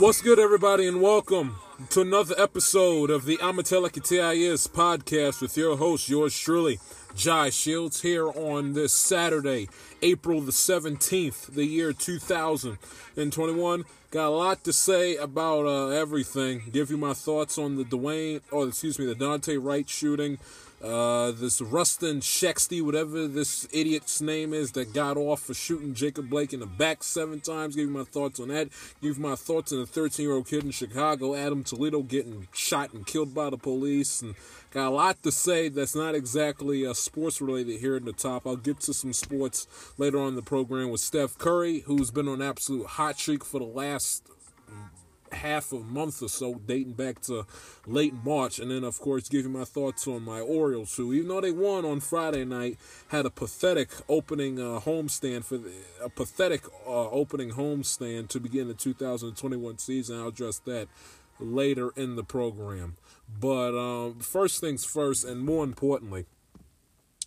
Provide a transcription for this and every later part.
What's good, everybody, and welcome to another episode of the Amateleki TIS podcast with your host, yours truly, Jai Shields, here on this Saturday, April the 17th, the year 2021. Got a lot to say about uh, everything. Give you my thoughts on the Dwayne, or excuse me, the Daunte Wright shooting. Uh, this Rusten Sheskey, whatever this idiot's name is, that got off for shooting Jacob Blake in the back seven times. Give you my thoughts on that. Give my thoughts on the 13 year old kid in Chicago, Adam Toledo, getting shot and killed by the police. And got a lot to say that's not exactly uh, sports related here in the top. I'll get to some sports later on in the program with Steph Curry, who's been on absolute hot streak for the last half a month or so, dating back to late March, and then of course you my thoughts on my Orioles, who even though they won on Friday night, had a pathetic opening uh, homestand for the, a pathetic uh, opening homestand to begin the 2021 season. I'll address that later in the program. But um, first things first, and more importantly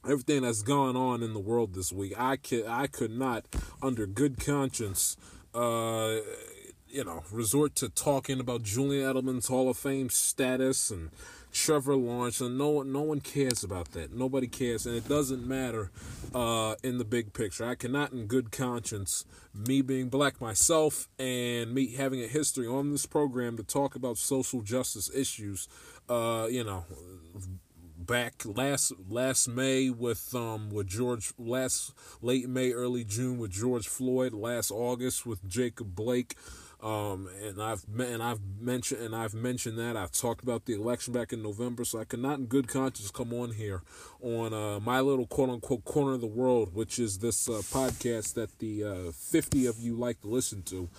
everything that's gone on in the world this week. I could I could not, under good conscience, uh, you know, resort to talking about Julian Edelman's Hall of Fame status and Trevor Lawrence, and no one no one cares about that. Nobody cares, and it doesn't matter uh, in the big picture. I cannot, in good conscience, me being black myself and me having a history on this program to talk about social justice issues. Uh, you know, back last last May with um with George last late May early June with George Floyd last August with Jacob Blake um and I've and I've mentioned and I've mentioned that I've talked about the election back in November so I cannot in good conscience come on here on uh, my little quote unquote corner of the world which is this uh, podcast that the uh, 50 of you like to listen to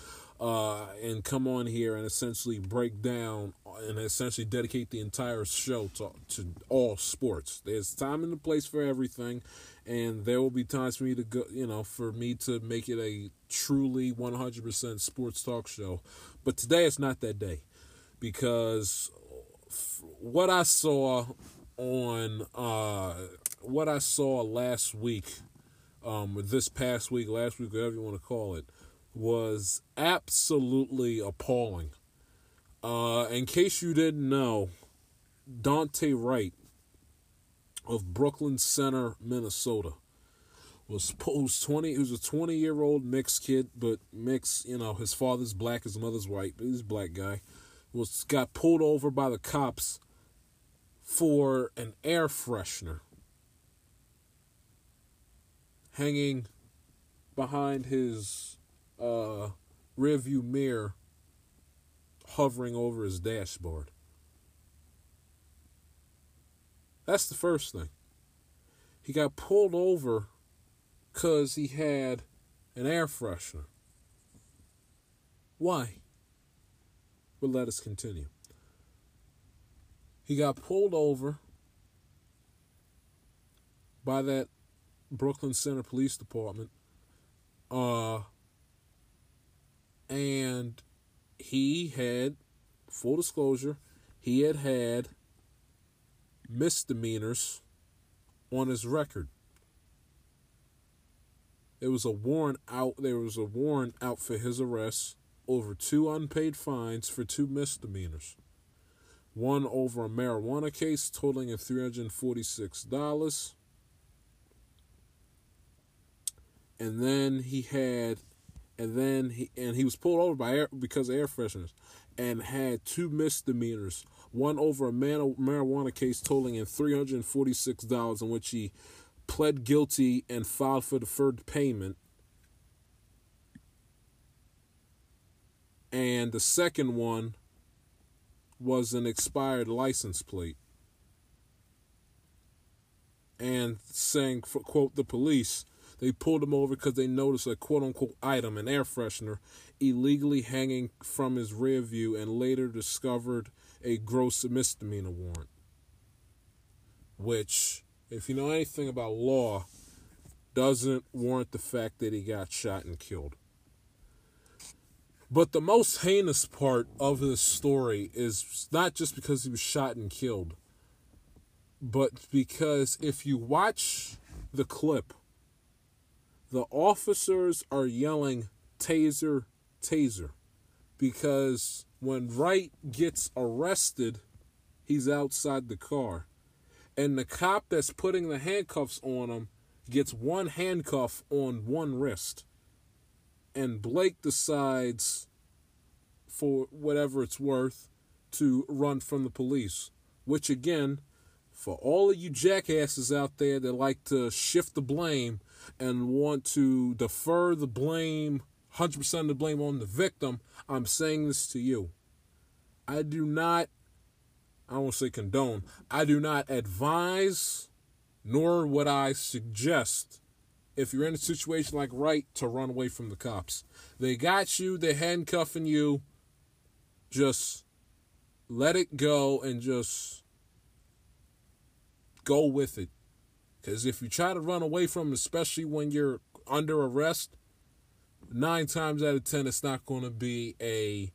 uh, and come on here and essentially break down and essentially dedicate the entire show to, to all sports. There's time and a place for everything, and there will be times for me to go, you know, for me to make it a truly 100% sports talk show. But today it's not that day because what I saw on uh, what I saw last week, um, this past week, last week, whatever you want to call it, was absolutely appalling. Uh, in case you didn't know, Daunte Wright of Brooklyn Center, Minnesota, was, was twenty. He was a twenty-year-old mixed kid, but mixed. You know, his father's black, his mother's white, but he's a black guy. Was got pulled over by the cops for an air freshener hanging behind his uh, rearview mirror hovering over his dashboard. That's the first thing. He got pulled over because he had an air freshener. Why? But let us continue. He got pulled over by that Brooklyn Center Police Department. Uh, and he had full disclosure he had had misdemeanors on his record there was a warrant out there was a warrant out for his arrest over two unpaid fines for two misdemeanors one over a marijuana case totaling at $346 and then he had and then he and he was pulled over by air because of air fresheners, and had two misdemeanors. One over a man, marijuana case totaling in three hundred and forty six dollars, in which he pled guilty and filed for deferred payment. And the second one was an expired license plate. And saying, for, quote, the police, they pulled him over because they noticed a quote unquote item, an air freshener, illegally hanging from his rear view and later discovered a gross misdemeanor warrant. Which, if you know anything about law, doesn't warrant the fact that he got shot and killed. But the most heinous part of this story is not just because he was shot and killed, but because if you watch the clip, the officers are yelling, Taser, Taser. Because when Wright gets arrested, he's outside the car. And the cop that's putting the handcuffs on him gets one handcuff on one wrist. And Blake decides, for whatever it's worth, to run from the police. Which, again, for all of you jackasses out there that like to shift the blame and want to defer the blame, 100% of the blame on the victim, I'm saying this to you. I do not, I won't say condone, I do not advise, nor would I suggest, if you're in a situation like right to run away from the cops. They got you, they're handcuffing you. Just let it go and just go with it. Because if you try to run away from it, especially when you're under arrest, nine times out of ten, it's not going to be a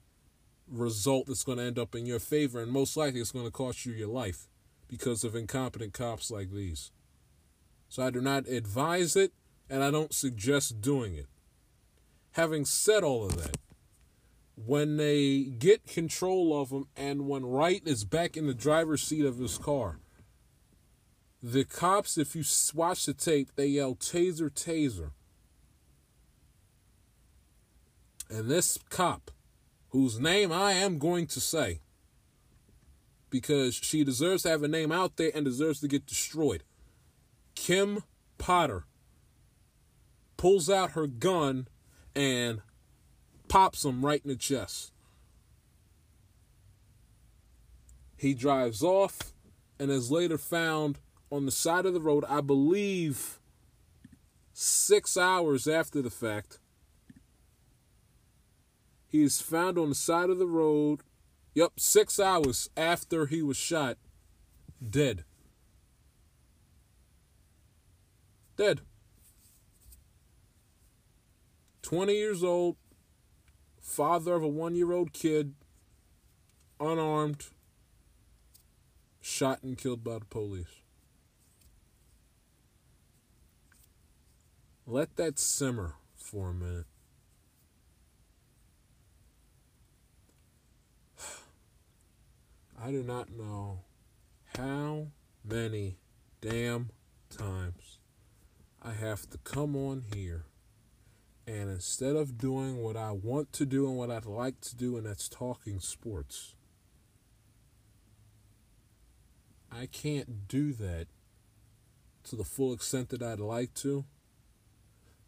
result that's going to end up in your favor. And most likely, it's going to cost you your life because of incompetent cops like these. So I do not advise it, and I don't suggest doing it. Having said all of that, when they get control of him and when Wright is back in the driver's seat of his car, the cops, if you watch the tape, they yell, Taser, Taser. And this cop, whose name I am going to say, because she deserves to have a name out there and deserves to get destroyed, Kim Potter, pulls out her gun and pops him right in the chest. He drives off and is later found on the side of the road, I believe six hours after the fact. He is found on the side of the road. Yep, six hours after he was shot, dead. Dead. 20 years old, father of a one year old kid, unarmed, shot and killed by the police. Let that simmer for a minute. I do not know how many damn times I have to come on here and instead of doing what I want to do and what I'd like to do, and that's talking sports, I can't do that to the full extent that I'd like to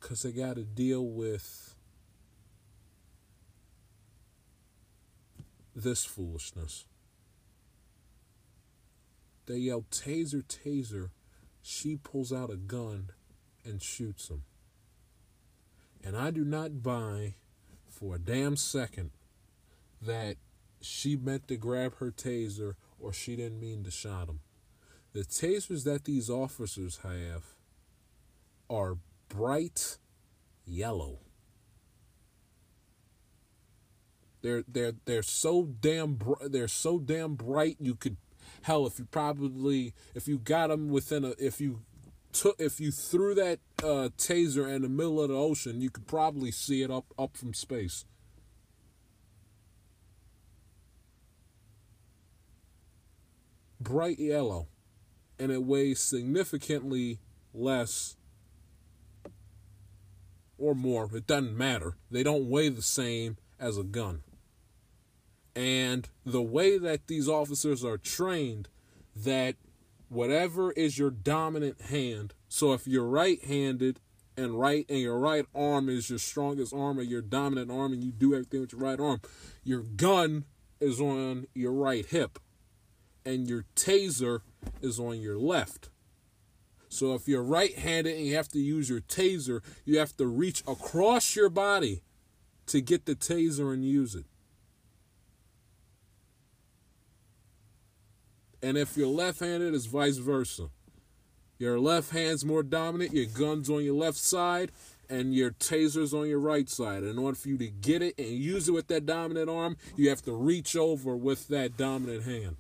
because they got to deal with this foolishness. They yell, Taser, Taser. She pulls out a gun and shoots him. And I do not buy for a damn second that she meant to grab her taser or she didn't mean to shot him. The tasers that these officers have are bright yellow. They're they're they're so damn br- they're so damn bright you could hell if you probably if you got them within a if you took if you threw that uh, taser in the middle of the ocean you could probably see it up up from space. Bright yellow, and it weighs significantly less or more. It doesn't matter. They don't weigh the same as a gun. And the way that these officers are trained, that whatever is your dominant hand, so if you're right handed and right and your right arm is your strongest arm or your dominant arm and you do everything with your right arm, your gun is on your right hip and your taser is on your left. So if you're right handed and you have to use your taser, you have to reach across your body to get the taser and use it. And if you're left handed, it's vice versa. Your left hand's more dominant, your gun's on your left side, and your taser's on your right side. In order for you to get it and use it with that dominant arm, you have to reach over with that dominant hand.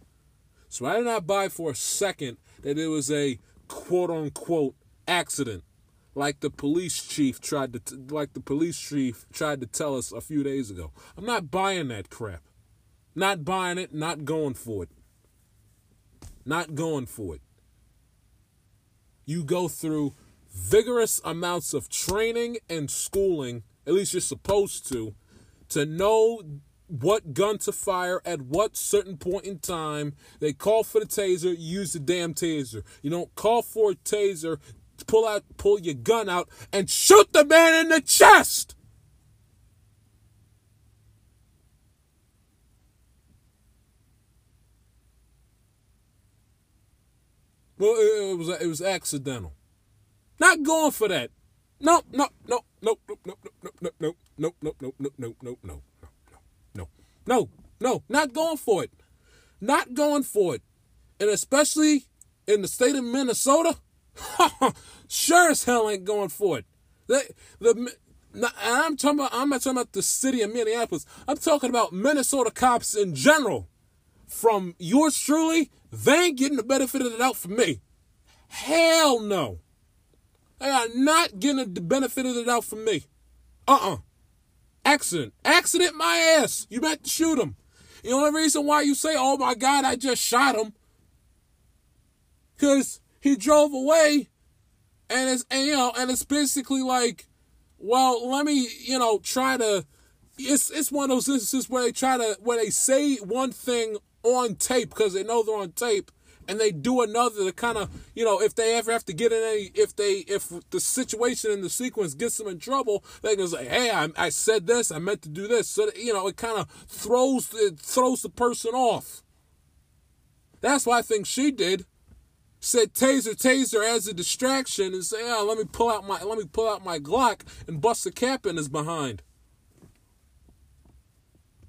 So I did not buy for a second that it was a quote unquote accident, like the police chief tried to t- like the police chief tried to tell us a few days ago. I'm not buying that crap. Not buying it, not going for it. Not going for it. You go through vigorous amounts of training and schooling, at least you're supposed to, to know what gun to fire at what certain point in time. They call for the taser, use the damn taser. You don't call for a taser, pull out pull your gun out and shoot the man in the chest. Well, it, was it was accidental. Not going for that. No, no, no, no, no, no, no, no, no, no, no, no, no, no, no, no, no, no, no, not going for it. Not going for it. And especially in the state of Minnesota, sure as hell ain't going for it. The I'm talking about I'm not talking about the city of Minneapolis. I'm talking about Minnesota cops in general. From yours truly, they ain't getting the benefit of the doubt from me. Hell no. They are not getting the benefit of the doubt from me. Uh-uh. Accident. Accident my ass. You to shoot him. The only reason why you say, oh my God, I just shot him. Because he drove away and it's and, you know, and it's basically like, well, let me, you know, try to it's it's one of those instances where they try to where they say one thing on tape because they know they're on tape and they do another to kind of you know if they ever have to get in any if they if the situation in the sequence gets them in trouble they can say hey I, I said this I meant to do this. So that, you know it kind of throws it throws the person off. That's why I think she did. Said taser taser as a distraction and say oh let me pull out my let me pull out my Glock and bust the cap in his behind.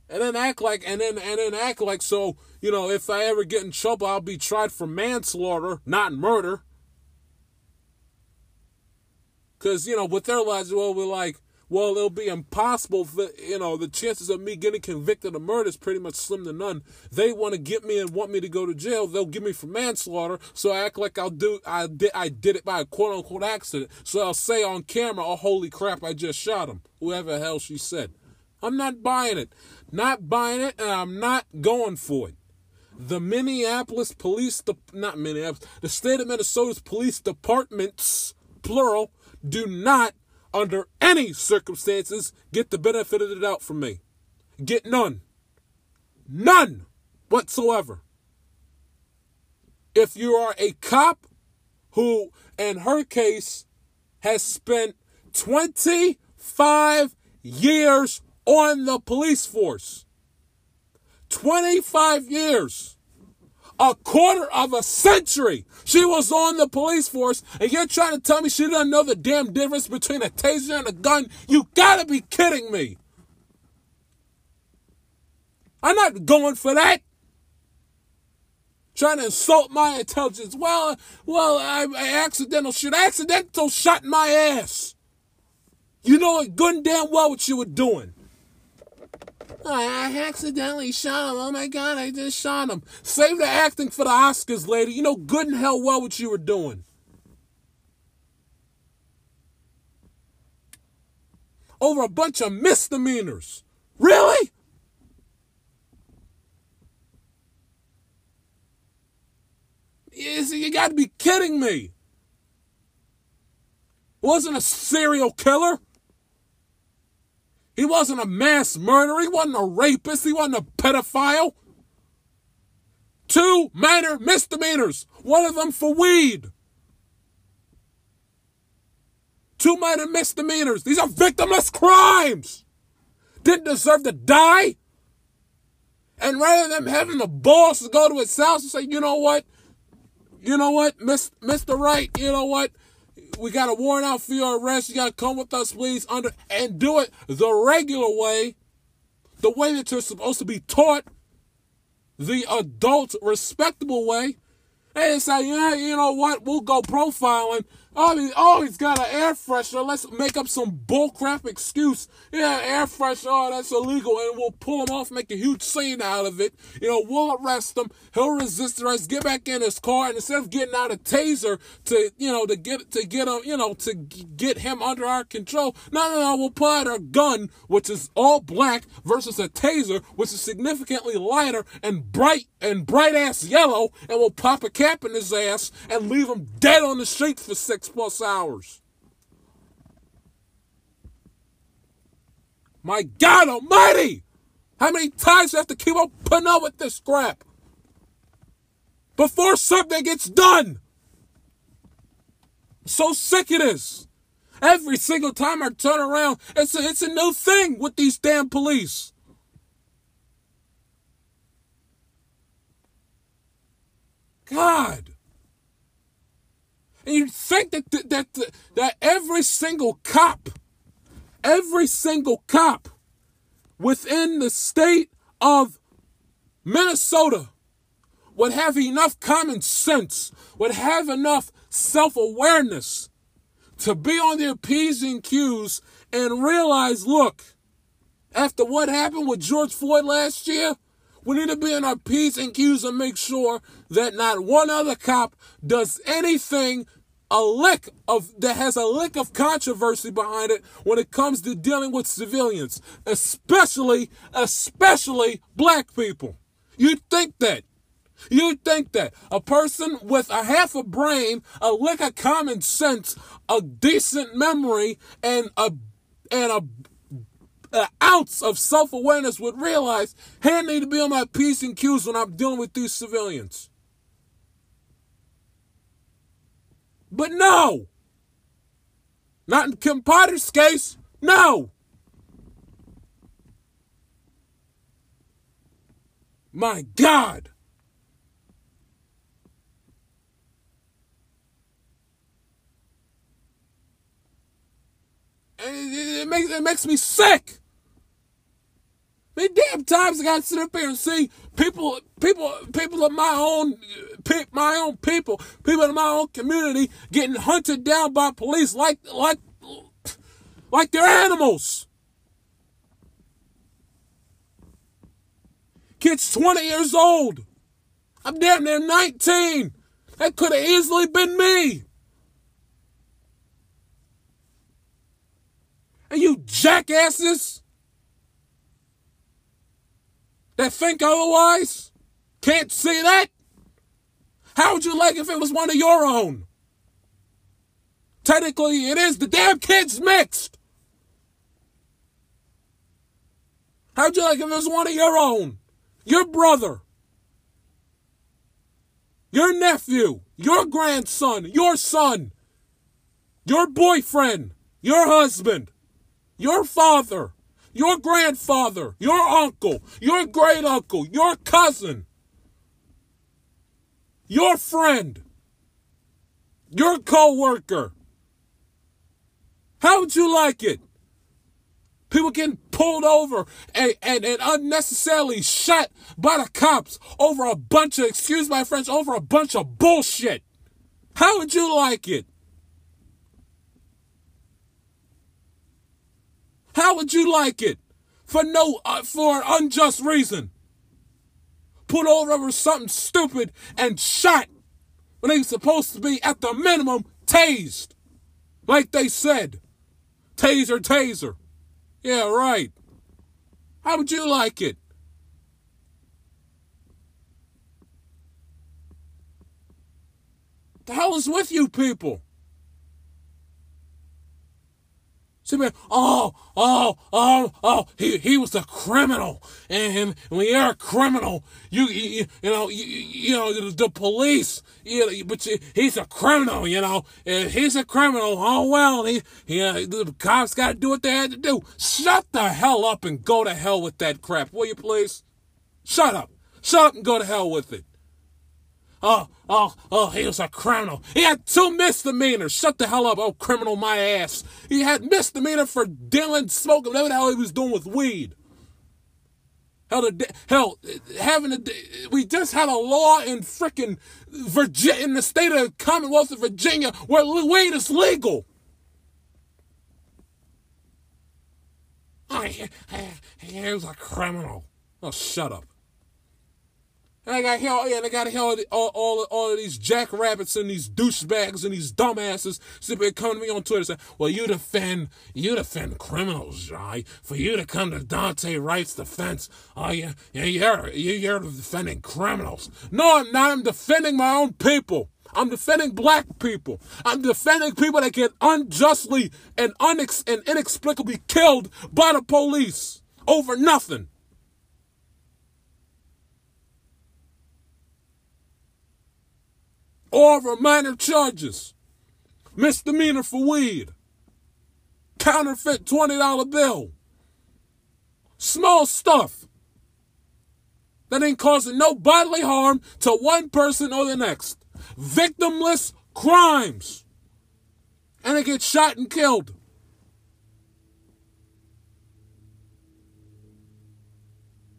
And then act like and then and then act like so you know if i ever get in trouble i'll be tried for manslaughter not murder. Because you know with their lives well we're like well it'll be impossible for you know the chances of me getting convicted of murder is pretty much slim to none. They want to get me and want me to go to jail they'll give me for manslaughter so i act like i'll do i did i did it by a quote unquote accident. So i'll say on camera oh holy crap i just shot him whoever the hell she said. I'm not buying it. Not buying it, and I'm not going for it. The Minneapolis Police, De- not Minneapolis, the state of Minnesota's police departments, plural, do not, under any circumstances, get the benefit of the doubt from me. Get none. None whatsoever. If you are a cop who, in her case, has spent 25 years on the police force. 25 years. A quarter of a century. She was on the police force, and you're trying to tell me she doesn't know the damn difference between a taser and a gun? You gotta be kidding me. I'm not going for that. Trying to insult my intelligence. Well, well, I, I accidental shit. Accidental shot my ass. You know it good and damn well what you were doing. I accidentally shot him. Oh my god, I just shot him. Save the acting for the Oscars, lady. You know good and hell well what you were doing. Over a bunch of misdemeanors. Really? You gotta be kidding me. Wasn't a serial killer. He wasn't a mass murderer. He wasn't a rapist. He wasn't a pedophile. Two minor misdemeanors. One of them for weed. Two minor misdemeanors. These are victimless crimes. Didn't deserve to die. And rather than having the to go to his house and say, you know what? You know what, Mr. Wright, you know what? We got a warrant out for your arrest. You got to come with us, please, under and do it the regular way, the way that you're supposed to be taught, the adult, respectable way. And say, yeah, you know what? We'll go profiling. Oh, he, oh, he's got an air freshener. Let's make up some bullcrap excuse. Yeah, air freshener. Oh, that's illegal, and we'll pull him off, make a huge scene out of it. You know, we'll arrest him. He'll resist arrest. Get back in his car, and instead of getting out a taser to, you know, to get to get him, you know, to get him under our control. No, no, no. We'll pull out our gun, which is all black, versus a taser, which is significantly lighter and bright and bright ass yellow, and we'll pop a cap in his ass and leave him dead on the street for six plus hours. My God Almighty! How many times do I have to keep on putting up with this crap before something gets done? So sick it is. Every single time I turn around, it's a, it's a new thing with these damn police. God. And you think that that that, that every single cop, every single cop within the state of Minnesota would have enough common sense, would have enough self-awareness to be on their P's and Q's and realize, look, after what happened with George Floyd last year, we need to be in our P's and Q's and make sure that not one other cop does anything a lick of that has a lick of controversy behind it when it comes to dealing with civilians, especially especially black people. You'd think that. You'd think that a person with a half a brain, a lick of common sense, a decent memory, and a and a an ounce of self awareness would realize, hey, I need to be on my P's and Q's when I'm dealing with these civilians. But no! Not in Kim Potter's case, no! My God! it, it, makes it makes me sick. Many damn times I gotta sit up here and see people, people, people of my own, my own people, people in my own community getting hunted down by police like, like, like they're animals. Kid's 20 years old. I'm damn near 19. That could have easily been me. And you jackasses that think otherwise can't see that? How would you like if it was one of your own? Technically, it is. The damn kid's mixed. How'd you like if it was one of your own? Your brother, your nephew, your grandson, your son, your boyfriend, your husband your father, your grandfather, your uncle, your great uncle, your cousin, your friend, your co-worker. How would you like it? People getting pulled over and, and, and unnecessarily shot by the cops over a bunch of, excuse my French, over a bunch of bullshit. How would you like it? How would you like it? For no, uh, for an unjust reason. Put over something stupid and shot when they supposed to be at the minimum tased. Like they said. Taser, taser. Yeah, right. How would you like it? The hell is with you people? Oh, oh, oh, oh, he, he was a criminal. And, and when you're a criminal, you, you, you know, you, you know, the police, you, but you, he's a criminal, you know, and he's a criminal. Oh, well, he, he, uh, the cops got to do what they had to do. Shut the hell up and go to hell with that crap, will you please? Shut up. Shut up and go to hell with it. Oh, oh, oh, he was a criminal. He had two misdemeanors. Shut the hell up, oh, criminal, my ass. He had misdemeanor for dealing, smoking, whatever the hell he was doing with weed. Hell, the, hell, having a, we just had a law in frickin' Virginia, in the state of Commonwealth of Virginia, where weed is legal. Oh, he, he, he was a criminal. Oh, shut up. And I got hell, oh, yeah, and I got hell all, all, all of these jackrabbits and these douchebags and these dumbasses simply come to me on Twitter and say, well, you defend, you defend criminals, Jai. For you to come to Daunte Wright's defense, oh, yeah, yeah, you're, you're defending criminals. No, I'm not. I'm defending my own people. I'm defending black people. I'm defending people that get unjustly and, unex- and inexplicably killed by the police over nothing. Over minor charges. Misdemeanor for weed. Counterfeit $20 bill. Small stuff that ain't causing no bodily harm to one person or the next. Victimless crimes. And they get shot and killed.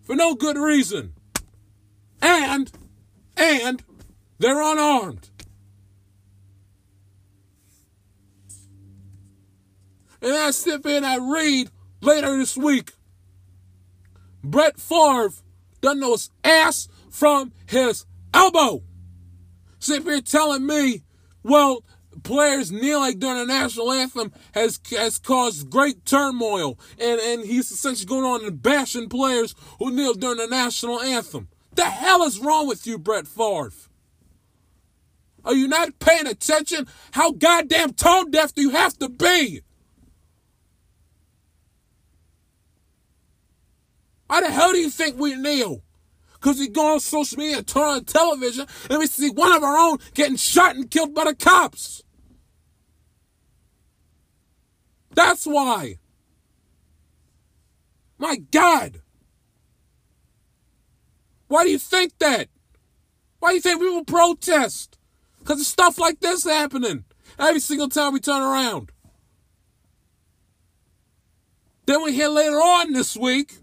For no good reason. And, and, they're unarmed. And I sit and I read later this week. Brett Favre done know his ass from his elbow. Sit here telling me, well, players kneeling during the national anthem has has caused great turmoil, and and he's essentially going on and bashing players who kneel during the national anthem. The hell is wrong with you, Brett Favre? Are you not paying attention? How goddamn tone deaf do you have to be? Why the hell do you think we kneel? Because we go on social media turn on television and we see one of our own getting shot and killed by the cops. That's why. My God. Why do you think that? Why do you think we will protest? Because stuff like this happening every single time we turn around. Then we hear later on this week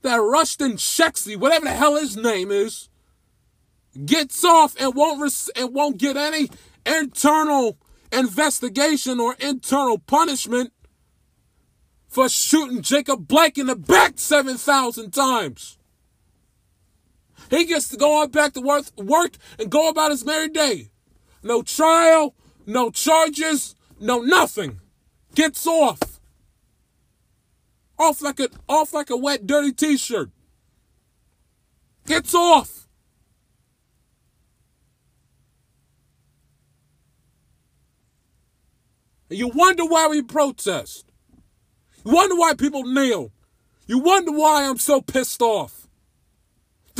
that Rushton Sheskey, whatever the hell his name is, gets off and won't res- and won't get any internal investigation or internal punishment for shooting Jacob Blake in the back 7,000 times. He gets to go on back to work, work and go about his merry day. No trial, no charges, no nothing. Gets off. Off like a off like a wet, dirty t-shirt. Gets off. And you wonder why we protest. You wonder why people kneel. You wonder why I'm so pissed off.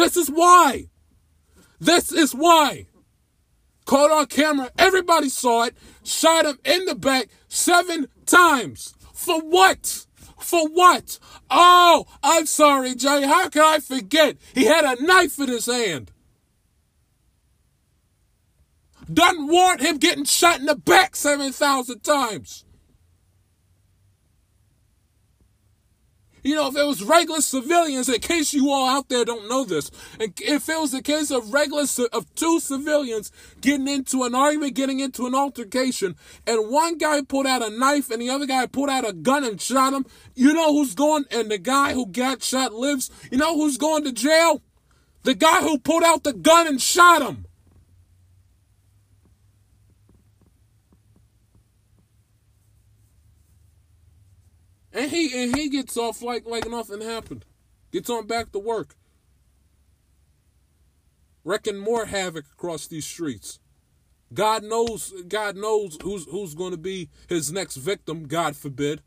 This is why. This is why. Caught on camera, everybody saw it, shot him in the back seven times. For what? For what? Oh, I'm sorry, Jay. How can I forget? He had a knife in his hand. Doesn't warrant him getting shot in the back 7,000 times. You know, if it was regular civilians, in case you all out there don't know this, and if it was a case of regular of two civilians getting into an argument, getting into an altercation, and one guy pulled out a knife and the other guy pulled out a gun and shot him, you know who's going? And the guy who got shot lives. You know who's going to jail? The guy who pulled out the gun and shot him. And he and he gets off like like nothing happened. Gets on back to work. Wrecking more havoc across these streets. God knows God knows who's who's going to be his next victim, God forbid.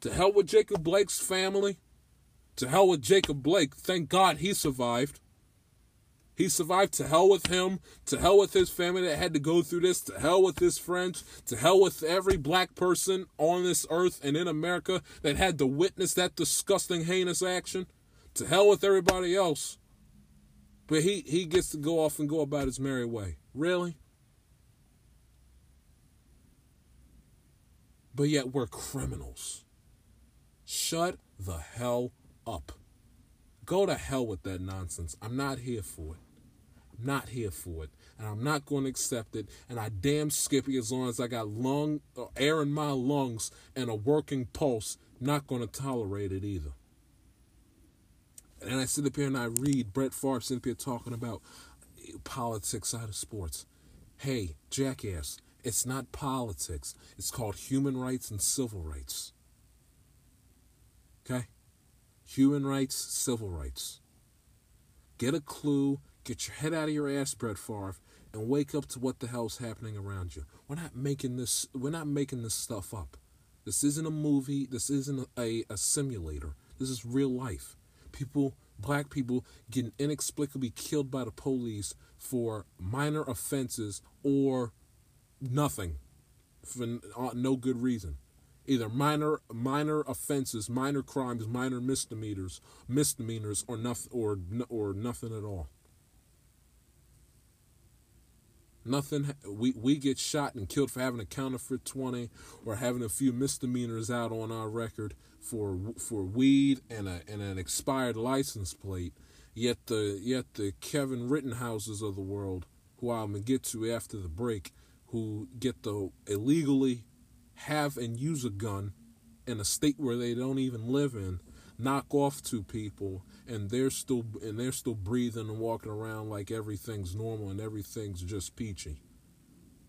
To hell with Jacob Blake's family. To hell with Jacob Blake. Thank God he survived. He survived to hell with him, to hell with his family that had to go through this, to hell with his friends, to hell with every black person on this earth and in America that had to witness that disgusting, heinous action. To hell with everybody else. But he, he gets to go off and go about his merry way. Really? But yet we're criminals. Shut the hell up. Go to hell with that nonsense. I'm not here for it. Not here for it. And I'm not going to accept it. And I damn skippy as long as I got lung uh, air in my lungs and a working pulse, not going to tolerate it either. And I sit up here and I read Brett Favre sitting here talking about politics out of sports. Hey, jackass, it's not politics. It's called human rights and civil rights. Okay? Human rights, civil rights. Get a clue, get your head out of your ass, Brett Favre, and wake up to what the hell's happening around you. We're not making this we're not making this stuff up. This isn't a movie, this isn't a, a simulator. This is real life. People black people getting inexplicably killed by the police for minor offenses or nothing for uh, no good reason either minor minor offenses minor crimes minor misdemeanors misdemeanors or nothing or or nothing at all Nothing. We we get shot and killed for having a counterfeit twenty or having a few misdemeanors out on our record for for weed and a and an expired license plate. Yet the yet the Kevin Rittenhouses of the world, who I'm gonna get to after the break, who get to illegally have and use a gun in a state where they don't even live in, knock off two people and they're still and they're still breathing and walking around like everything's normal and everything's just peachy.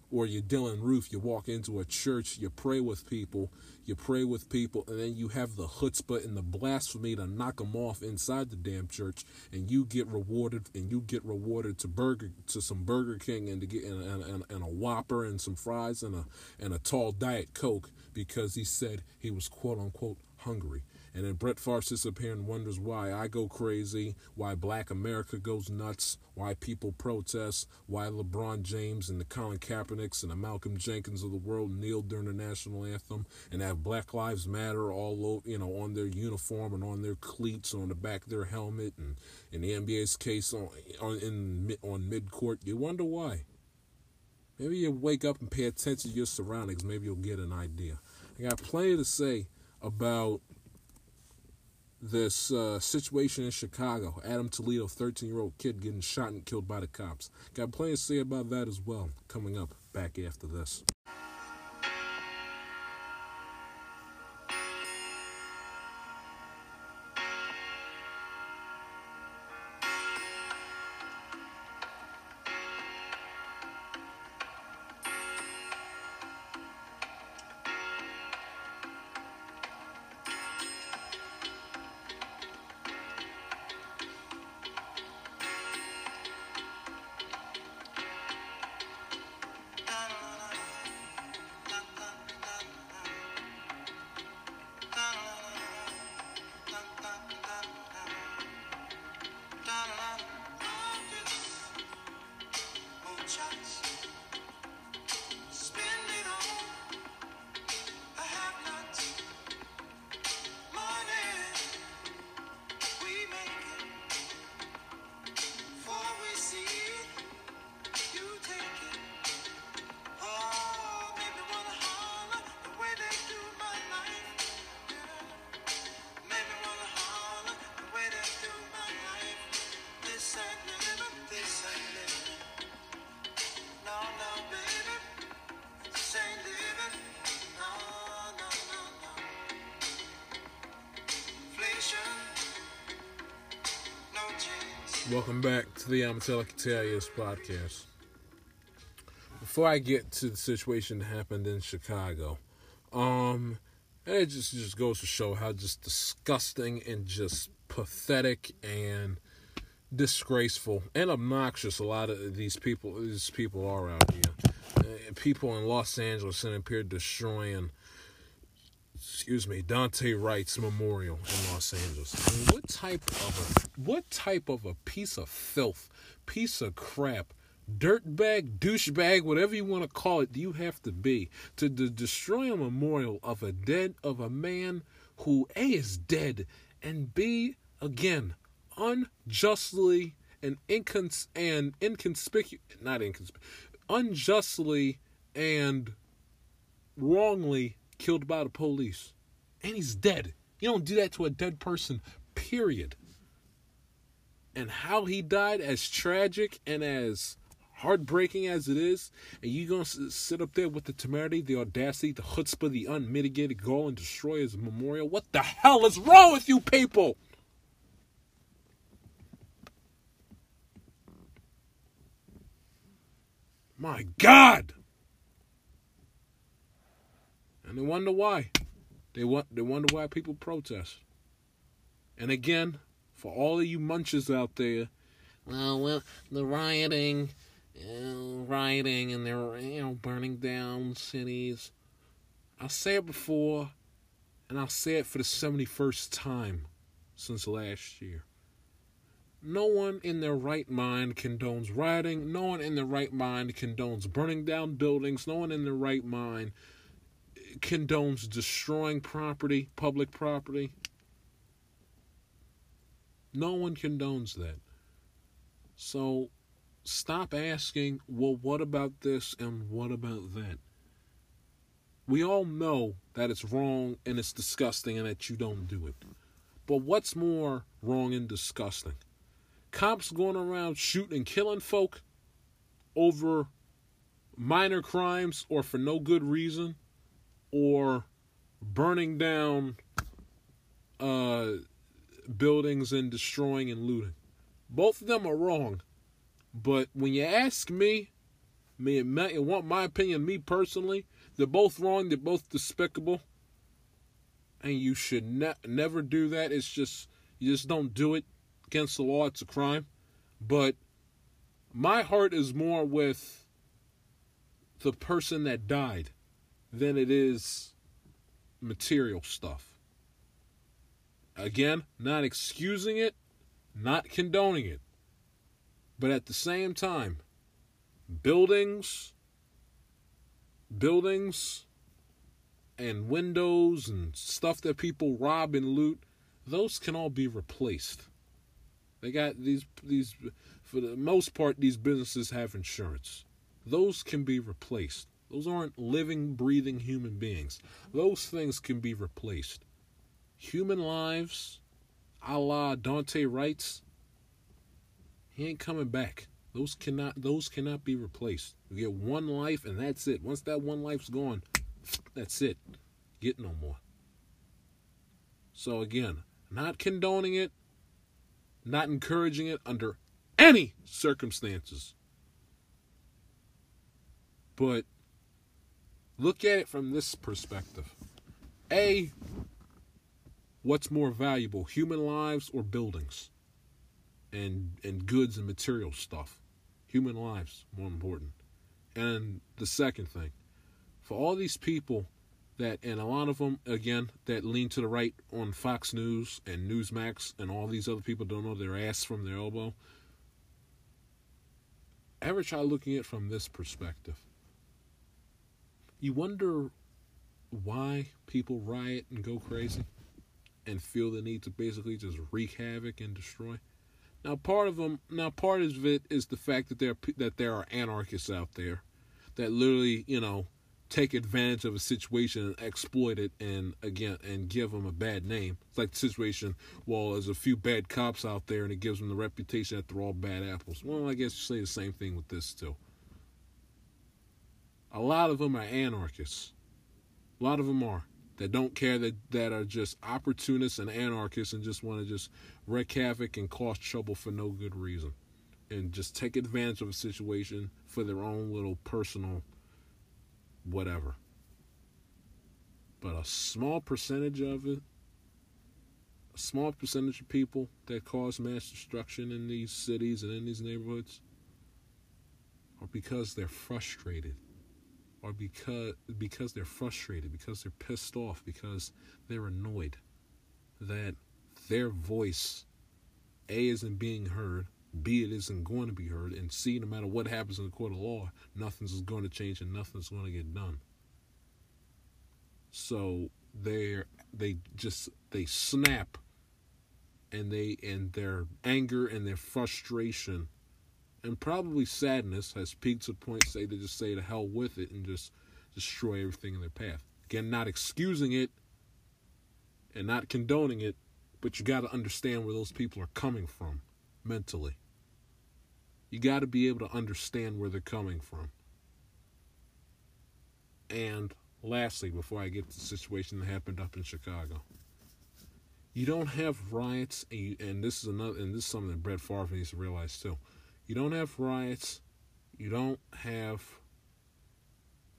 Or you're Dylann Roof, you walk into a church, you pray with people, you pray with people, and then you have the chutzpah and the blasphemy to knock them off inside the damn church, and you get rewarded, and you get rewarded to burger to some Burger King and to get and, and, and a Whopper and some fries and a and a tall Diet Coke because he said he was quote unquote hungry. And then Brett Favre sits up here and wonders why I go crazy, why black America goes nuts, why people protest, why LeBron James and the Colin Kaepernicks and the Malcolm Jenkins of the world kneel during the national anthem and have Black Lives Matter all over, you know, on their uniform and on their cleats on the back of their helmet and in the NBA's case on, on in on mid court. You wonder why. Maybe you wake up and pay attention to your surroundings. Maybe you'll get an idea. I got plenty to say about this uh, situation in Chicago. Adam Toledo, 13 year old kid getting shot and killed by the cops. Got plenty to say about that as well. Coming up back after this. Welcome back to the Amatelic Italians podcast. Before I get to the situation that happened in Chicago, um, it just just goes to show how just disgusting and just pathetic and disgraceful and obnoxious a lot of these people these people are out here. Uh, people in Los Angeles and appear destroying excuse me, Daunte Wright's memorial in Los Angeles. I mean, what type of a what type of a piece of filth, piece of crap, dirtbag, douchebag, whatever you want to call it, do you have to be to, to destroy a memorial of a dead of a man who A is dead and B again unjustly and incons and inconspicuous not inconspicuous unjustly and wrongly killed by the police. And he's dead. You don't do that to a dead person, period. And how he died, as tragic and as heartbreaking as it is, and you gonna sit up there with the temerity, the audacity, the chutzpah, the unmitigated gall, and destroy his memorial? What the hell is wrong with you people? My God! And they wonder why. They want they wonder why people protest. And again, for all of you munches out there, well, well the rioting, uh, rioting, and they're you know burning down cities. I'll say it before, and I'll say it for the seventy first time since last year. No one in their right mind condones rioting. No one in their right mind condones burning down buildings. No one in their right mind condones destroying property, public property. No one condones that. So stop asking, well, what about this and what about that? We all know that it's wrong and it's disgusting and that you don't do it. But what's more wrong and disgusting? Cops going around shooting and killing folk over minor crimes or for no good reason or burning down uh, buildings and destroying and looting. Both of them are wrong. But when you ask me, me and you want my opinion, me personally, they're both wrong. They're both despicable, and you should ne- never do that. It's just you just don't do it against the law. It's a crime. But my heart is more with the person that died than it is material stuff. Again, not excusing it, not condoning it. But at the same time, buildings, buildings, and windows and stuff that people rob and loot, those can all be replaced. They got these these for the most part these businesses have insurance. Those can be replaced. Those aren't living, breathing human beings. Those things can be replaced. Human lives, a la Daunte Wright's, he ain't coming back. Those cannot those cannot be replaced. You get one life and that's it. Once that one life's gone, that's it. Get no more. So again, not condoning it, not encouraging it under any circumstances. But look at it from this perspective. A, what's more valuable, human lives or buildings? And and goods and material stuff. Human lives more important. And the second thing, for all these people that and a lot of them again that lean to the right on Fox News and Newsmax and all these other people don't know their ass from their elbow. Ever try looking at it from this perspective? You wonder why people riot and go crazy and feel the need to basically just wreak havoc and destroy. Now, part of them, now part of it is the fact that there that there are anarchists out there that literally, you know, take advantage of a situation and exploit it and again and give them a bad name. It's like the situation, well, there's a few bad cops out there and it gives them the reputation that they're all bad apples. Well, I guess you say the same thing with this too. A lot of them are anarchists. A lot of them are that don't care that that are just opportunists and anarchists and just want to just wreak havoc and cause trouble for no good reason and just take advantage of a situation for their own little personal whatever. But a small percentage of it, a small percentage of people that cause mass destruction in these cities and in these neighborhoods are because they're frustrated or because because they're frustrated, because they're pissed off, because they're annoyed that their voice A isn't being heard, B it isn't going to be heard, and C no matter what happens in the court of law, nothing's going to change and nothing's going to get done. So they're they just they snap and they and their anger and their frustration and probably sadness has peaked to the point say they just say to hell with it and just destroy everything in their path. Again, not excusing it and not condoning it, but you got to understand where those people are coming from mentally. You got to be able to understand where they're coming from. And lastly, before I get to the situation that happened up in Chicago, you don't have riots, and, you, and this is another, and this is something that Brett Favre needs to realize too. You don't have riots, you don't have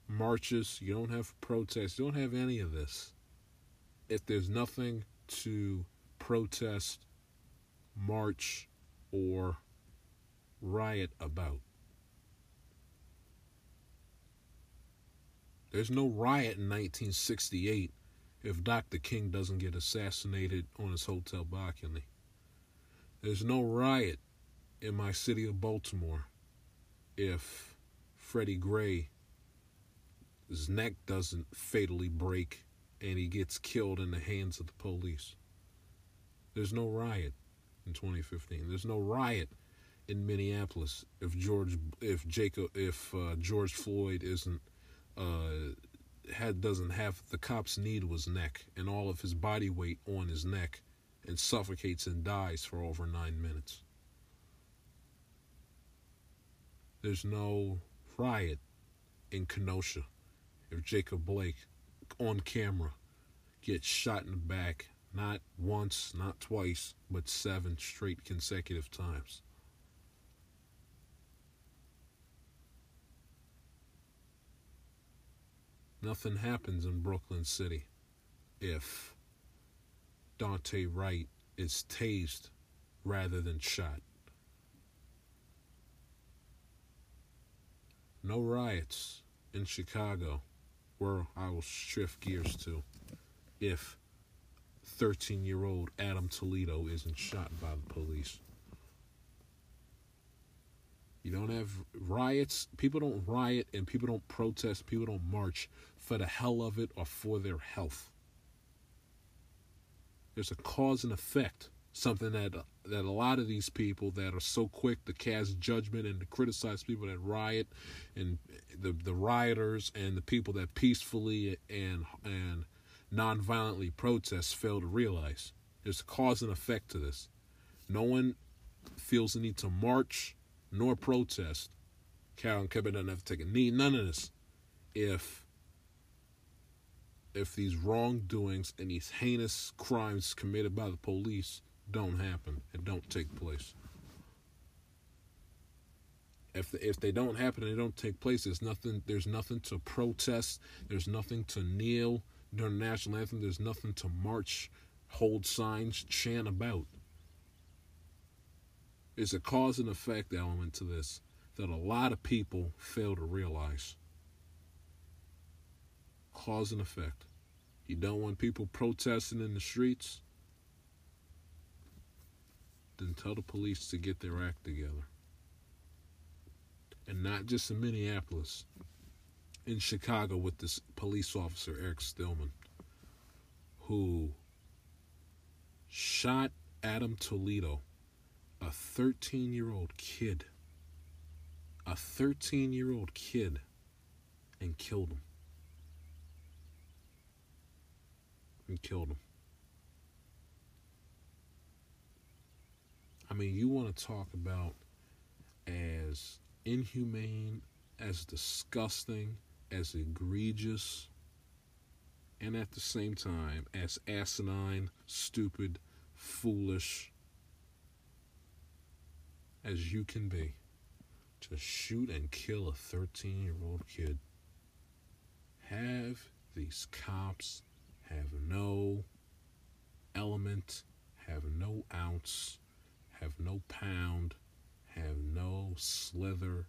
marches, you don't have protests, you don't have any of this. If there's nothing to protest, march, or riot about. There's no riot in 1968 if Dr. King doesn't get assassinated on his hotel balcony. There's no riot in my city of Baltimore if Freddie Gray his neck doesn't fatally break and he gets killed in the hands of the police. There's no riot in 2015. There's no riot in Minneapolis if George if Jacob if uh, George Floyd isn't uh, had doesn't have the cop's need was neck and all of his body weight on his neck and suffocates and dies for over nine minutes. There's no riot in Kenosha if Jacob Blake on camera gets shot in the back not once, not twice, but seven straight consecutive times. Nothing happens in Brooklyn City if Daunte Wright is tased rather than shot. No riots in Chicago, where I will shift gears to, if 13 year old Adam Toledo isn't shot by the police. You don't have riots. People don't riot and people don't protest. People don't march for the hell of it or for their health. There's a cause and effect. Something that that a lot of these people that are so quick to cast judgment and to criticize people that riot and the the rioters and the people that peacefully and and non-violently protest fail to realize. There's a cause and effect to this. No one feels the need to march nor protest. Karen Kevin doesn't have to take a knee. None of this. If if these wrongdoings and these heinous crimes committed by the police don't happen and don't take place. If if they don't happen and they don't take place, there's nothing there's nothing to protest. There's nothing to kneel during the national anthem. There's nothing to march, hold signs, chant about. There's a cause and effect element to this that a lot of people fail to realize. Cause and effect. You don't want people protesting in the streets? Then tell the police to get their act together. And not just in Minneapolis, in Chicago with this police officer, Eric Stillman, who shot Adam Toledo, a 13 year old kid, a 13 year old kid, and killed him. And killed him. I mean, you want to talk about as inhumane, as disgusting, as egregious, and at the same time as asinine, stupid, foolish as you can be to shoot and kill a 13 year old kid. Have these cops have no element, have no ounce, have no pound, have no slither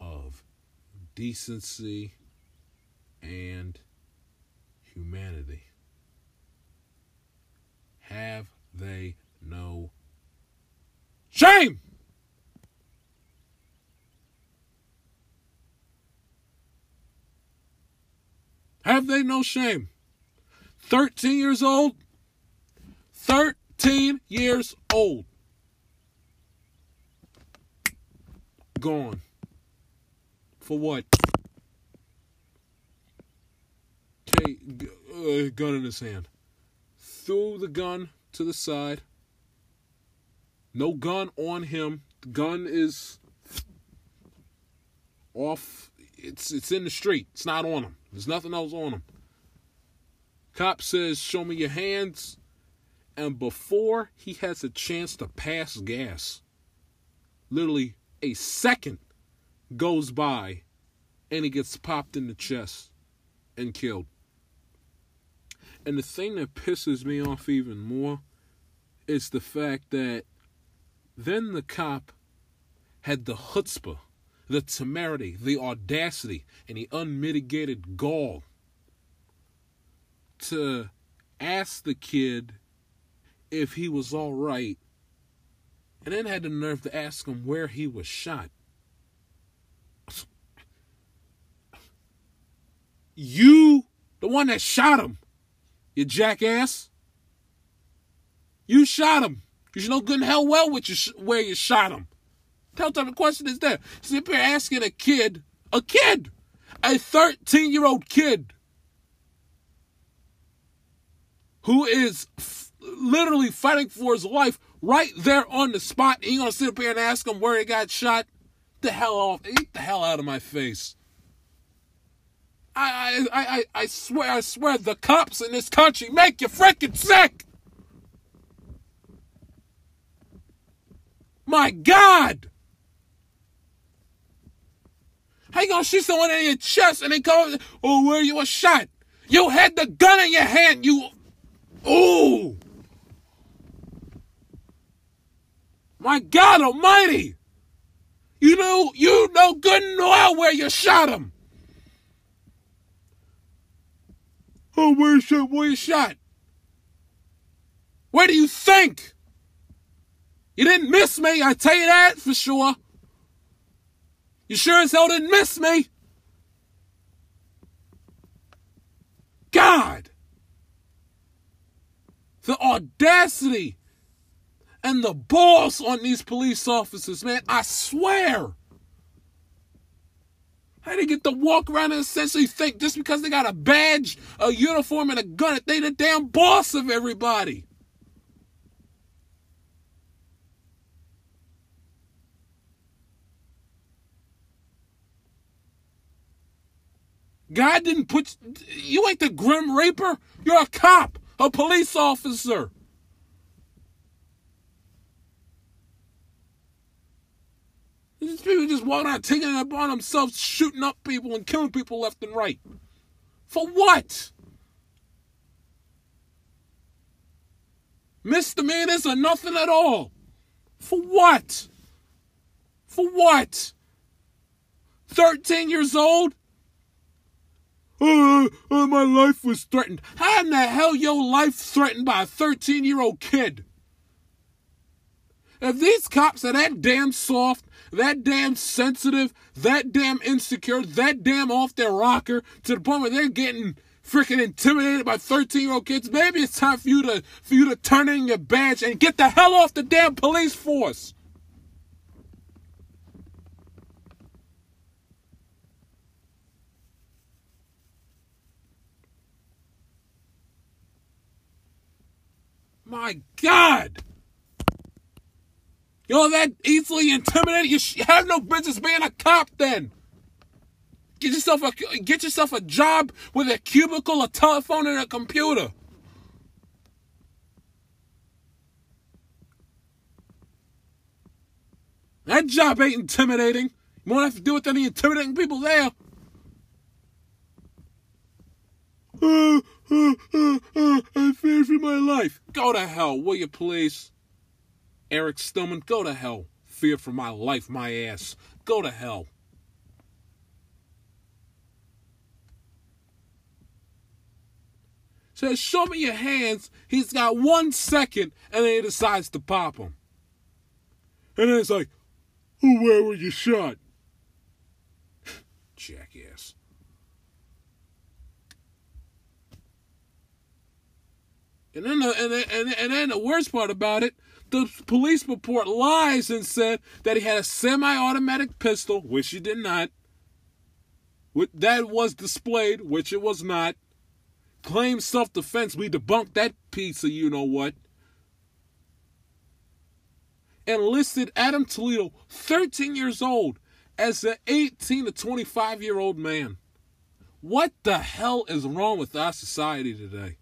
of decency and humanity. Have they no shame? Have they no shame? 13 years old? 13 years old. Gone. For what? Okay, uh, gun in his hand. Threw the gun to the side. No gun on him. The gun is off. It's it's in the street. It's not on him. There's nothing else on him. Cop says, "Show me your hands." And before he has a chance to pass gas, literally a second goes by and he gets popped in the chest and killed. And the thing that pisses me off even more is the fact that then the cop had the chutzpah, the temerity, the audacity, and the unmitigated gall to ask the kid if he was all right, and then had the nerve to ask him where he was shot. You, the one that shot him, you jackass. You shot him. Because you know good and hell well you sh- where you shot him. Tell type of question is that? Sit here asking a kid, a kid, a 13 year old kid, who is literally fighting for his life right there on the spot. And you gonna sit up here and ask him where he got shot? The hell off! Get the hell out of my face! I I I I swear I swear the cops in this country make you freaking sick. My God! How you gonna shoot someone in your chest and they come? Oh, where you were shot? You had the gun in your hand. You, ooh! My God Almighty! You know, you know good and well where you shot him. Oh, where shot? Where you shot? Where do you think? You didn't miss me, I tell you that for sure. You sure as hell didn't miss me. God. The audacity and the balls on these police officers, man. I swear. How they get to walk around and essentially think just because they got a badge, a uniform, and a gun that they the damn boss of everybody. God didn't put you ain't the grim reaper. You're a cop, a police officer. These people just walking out taking it upon themselves, shooting up people and killing people left and right. For what? Misdemeanors or nothing at all. For what? For what? 13 years old? Uh, uh, my life was threatened. How in the hell your life threatened by a 13 year old kid? If these cops are that damn soft, that damn sensitive, that damn insecure, that damn off their rocker to the point where they're getting freaking intimidated by 13 year old kids, maybe it's time for you to for you to turn in your badge and get the hell off the damn police force. My God! You're that easily intimidated. You, sh- have no business being a cop. Then get yourself a get yourself a job with a cubicle, a telephone, and a computer. That job ain't intimidating. You won't have to deal with any intimidating people there. Uh, uh, uh, uh, I fear for my life. Go to hell, will you please? Eric Stillman, go to hell. Fear for my life, my ass. Go to hell. Says, show me your hands. He's got one second, and then he decides to pop him. And then it's like, where were you shot? Jackass. And then, the, and, and then the worst part about it, the police report lies and said that he had a semi-automatic pistol, which he did not. That was displayed, which it was not. Claimed self-defense. We debunked that piece of you know what. and listed Adam Toledo, 13 years old, as an 18 to 25 year old man. What the hell is wrong with our society today?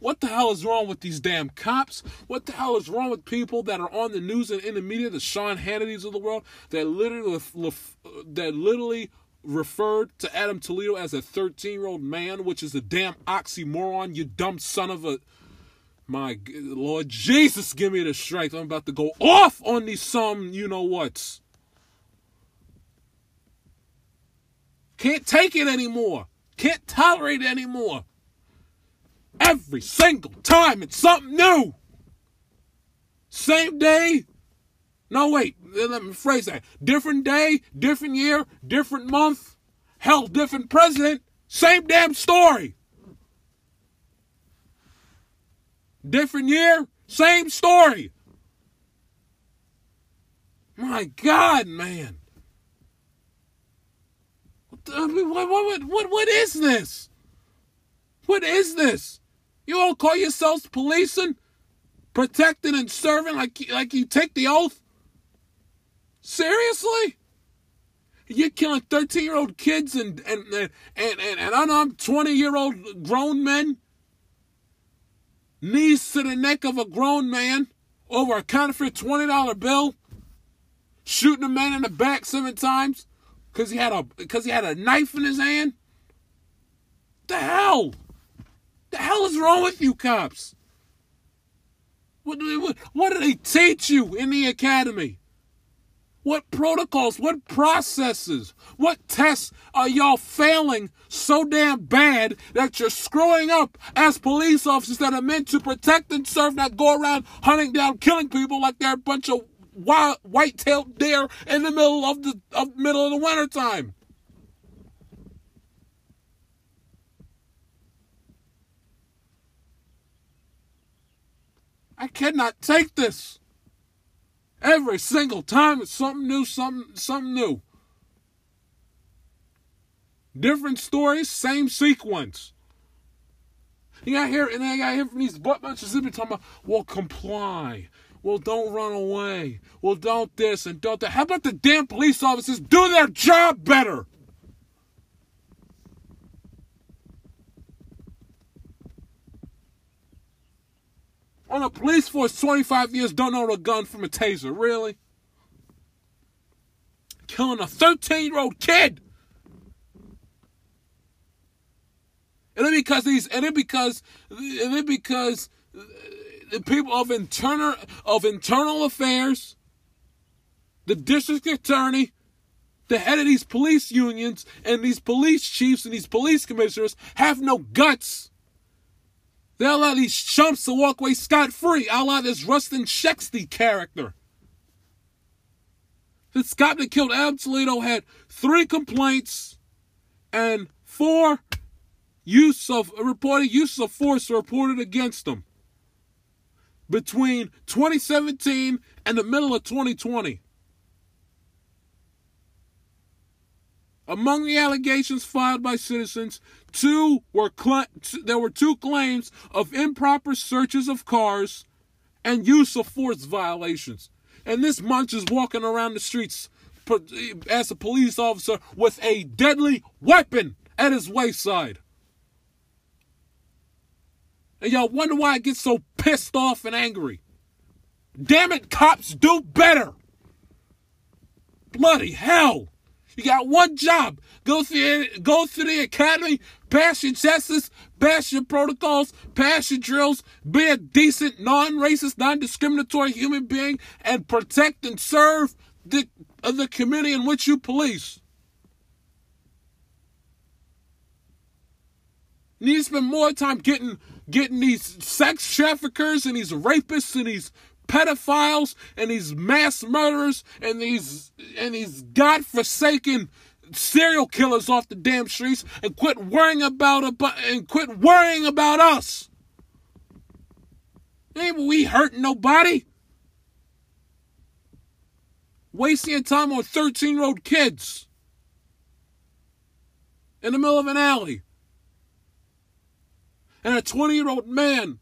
What the hell is wrong with these damn cops? What the hell is wrong with people that are on the news and in the media, the Sean Hannitys of the world, that literally that literally referred to Adam Toledo as a 13 year old man, which is a damn oxymoron, you dumb son of a. My Lord Jesus, give me the strength. I'm about to go off on these some you know what's. Can't take it anymore. Can't tolerate it anymore. Every single time it's something new. Same day. No, wait. Let me phrase that. Different day, different year, different month. Hell, different president. Same damn story. Different year, same story. My God, man. What, what, what, what, what is this? What is this? You all call yourselves policing, protecting and serving like like you take the oath? Seriously? You're killing 13 year old kids and and and and, and unarmed 20 year old grown men? Knees to the neck of a grown man over a counterfeit $20 bill? Shooting a man in the back seven times because he had a because he had a knife in his hand? The hell? The hell is wrong with you cops? What, what, what do they teach you in the academy? What protocols, what processes, what tests are y'all failing so damn bad that you're screwing up as police officers that are meant to protect and serve, not go around hunting down, killing people like they're a bunch of wild, white-tailed deer in the middle of the of middle of the winter I cannot take this. Every single time it's something new, something something new. Different stories, same sequence. You got here, and then I got here from these butt. They've been talking about, well, comply. Well, don't run away. Well, don't this and don't that. How about the damn police officers do their job better? On a police force 25 years don't know a gun from a taser. Really? Killing a 13 year old kid. And then because these, and then because, and then because uh, the people of internal of internal affairs, the district attorney, the head of these police unions, and these police chiefs and these police commissioners have no guts They'll allow these chumps to walk away scot free. I'll allow this Rusten Sheskey character. This cop that killed Adam Toledo had three complaints and four use of reported use of force reported against him between 2017 and the middle of 2020. Among the allegations filed by citizens, two were cl- there were two claims of improper searches of cars and use of force violations. And this munch is walking around the streets as a police officer with a deadly weapon at his wayside. And y'all wonder why I get so pissed off and angry. Damn it, cops, do better. Bloody hell. You got one job. Go through, go through the academy, pass your tests, pass your protocols, pass your drills, be a decent, non-racist, non-discriminatory human being, and protect and serve the, uh, the community in which you police. You need to spend more time getting getting these sex traffickers and these rapists and these pedophiles and these mass murderers and these and these godforsaken serial killers off the damn streets and quit worrying about about and quit worrying about us. Ain't we hurting nobody? Wasting your time on 13 year old kids in the middle of an alley. And a 20 year old man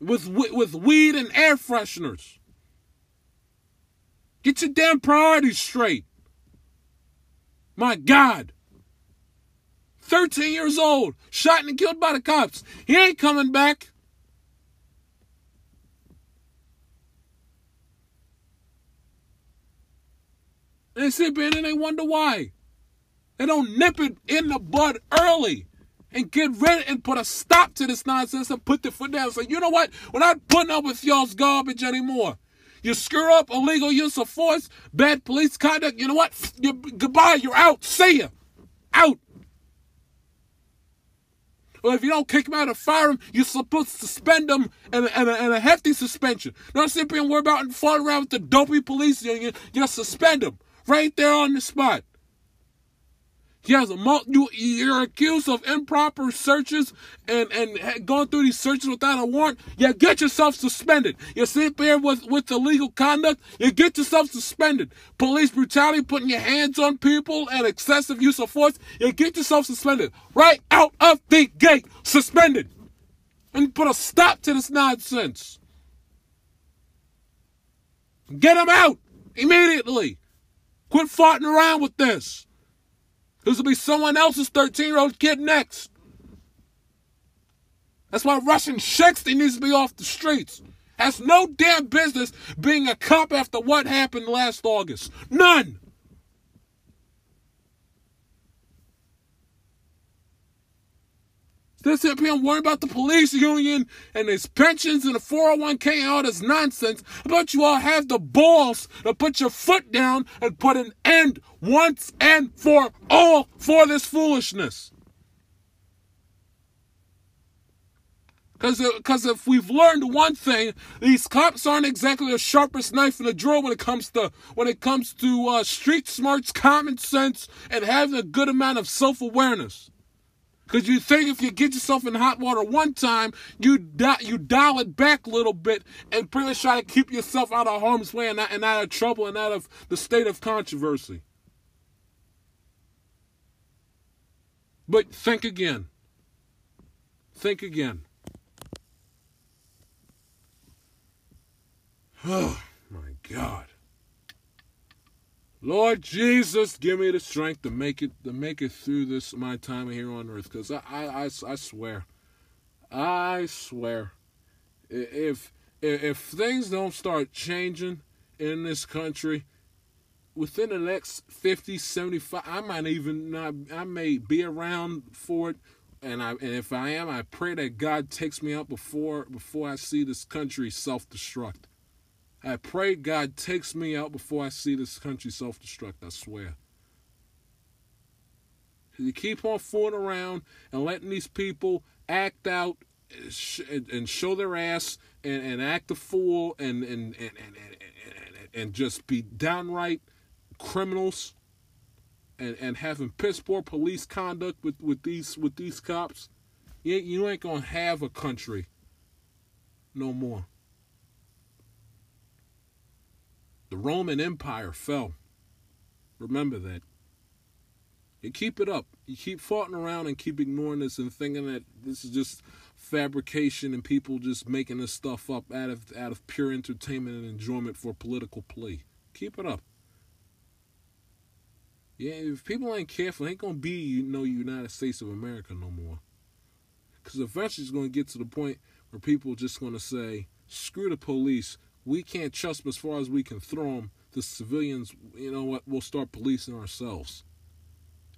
with with weed and air fresheners. Get your damn priorities straight. My God. 13 years old, shot and killed by the cops. He ain't coming back. They sit there and they wonder why. They don't nip it in the bud early and get rid and put a stop to this nonsense and put the foot down say, you know what? We're not putting up with y'all's garbage anymore. You screw up illegal use of force, bad police conduct. You know what? You, goodbye. You're out. See ya. Out. Well, if you don't kick him out or fire him, you're supposed to suspend him and, and, and a hefty suspension. Here and worry about and fall around with the dopey police union. Just suspend him right there on the spot. He has a you, you're accused of improper searches and and going through these searches without a warrant. You get yourself suspended. You sit there with with illegal conduct. You get yourself suspended. Police brutality, putting your hands on people, and excessive use of force. You get yourself suspended right out of the gate. Suspended, and put a stop to this nonsense. Get him out immediately. Quit farting around with this. This will be someone else's 13 year old kid next. That's why Rusten Sheskey needs to be off the streets. Has no damn business being a cop after what happened last August. None. This here being worried about the police union and his pensions and the 401k and all this nonsense. But you all have the balls to put your foot down and put an end once and for all for this foolishness. Because if we've learned one thing, these cops aren't exactly the sharpest knife in the drawer when it comes to when it comes to uh, street smarts, common sense, and having a good amount of self awareness. Because you think if you get yourself in hot water one time, you di- you dial it back a little bit and pretty much try to keep yourself out of harm's way and, and out of trouble and out of the state of controversy. But think again. Think again. Oh, my God. Lord Jesus, give me the strength to make it to make it through this my time here on earth. Because I, I, I, I swear, I swear, if if things don't start changing in this country within the next 50 75 i might even not i may be around for it. And i and if i am i pray that god takes me out before before i see this country self-destruct I pray God takes me out before I see this country self destruct, I swear. You keep on fooling around and letting these people act out and show their ass and, and act a fool and, and, and, and, and, just be downright criminals and, and having piss poor police conduct with, with these with these cops, you, you ain't gonna have a country no more. The Roman Empire fell. Remember that. You keep it up. You keep farting around and keep ignoring this and thinking that this is just fabrication and people just making this stuff up out of out of pure entertainment and enjoyment for political play. Keep it up. Yeah, if people ain't careful, ain't gonna be you know United States of America no more. Because eventually it's gonna get to the point where people just gonna say, "Screw the police we can't trust them as far as we can throw them. The civilians, you know what, we'll start policing ourselves.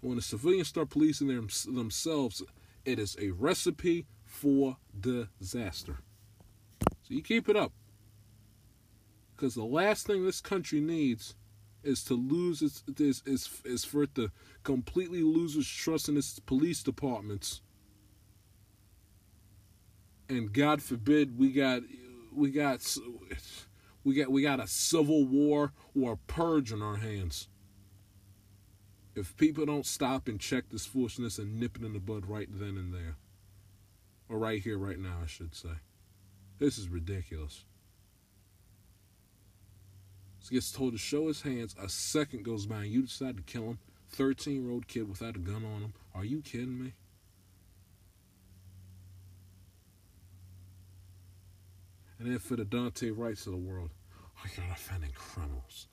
When the civilians start policing them, themselves, it is a recipe for disaster. So you keep it up. Because the last thing this country needs is to lose its is, is is for it to completely lose its trust in its police departments. And God forbid we got we got we got we got a civil war or a purge on our hands. If people don't stop and check this foolishness and nip it in the bud right then and there, or right here, right now, I should say, this is ridiculous. He gets told to show his hands. A second goes by, and you decide to kill him. Thirteen-year-old kid without a gun on him. Are you kidding me? And then for the Daunte Wrights of the world, oh, you're defending criminals.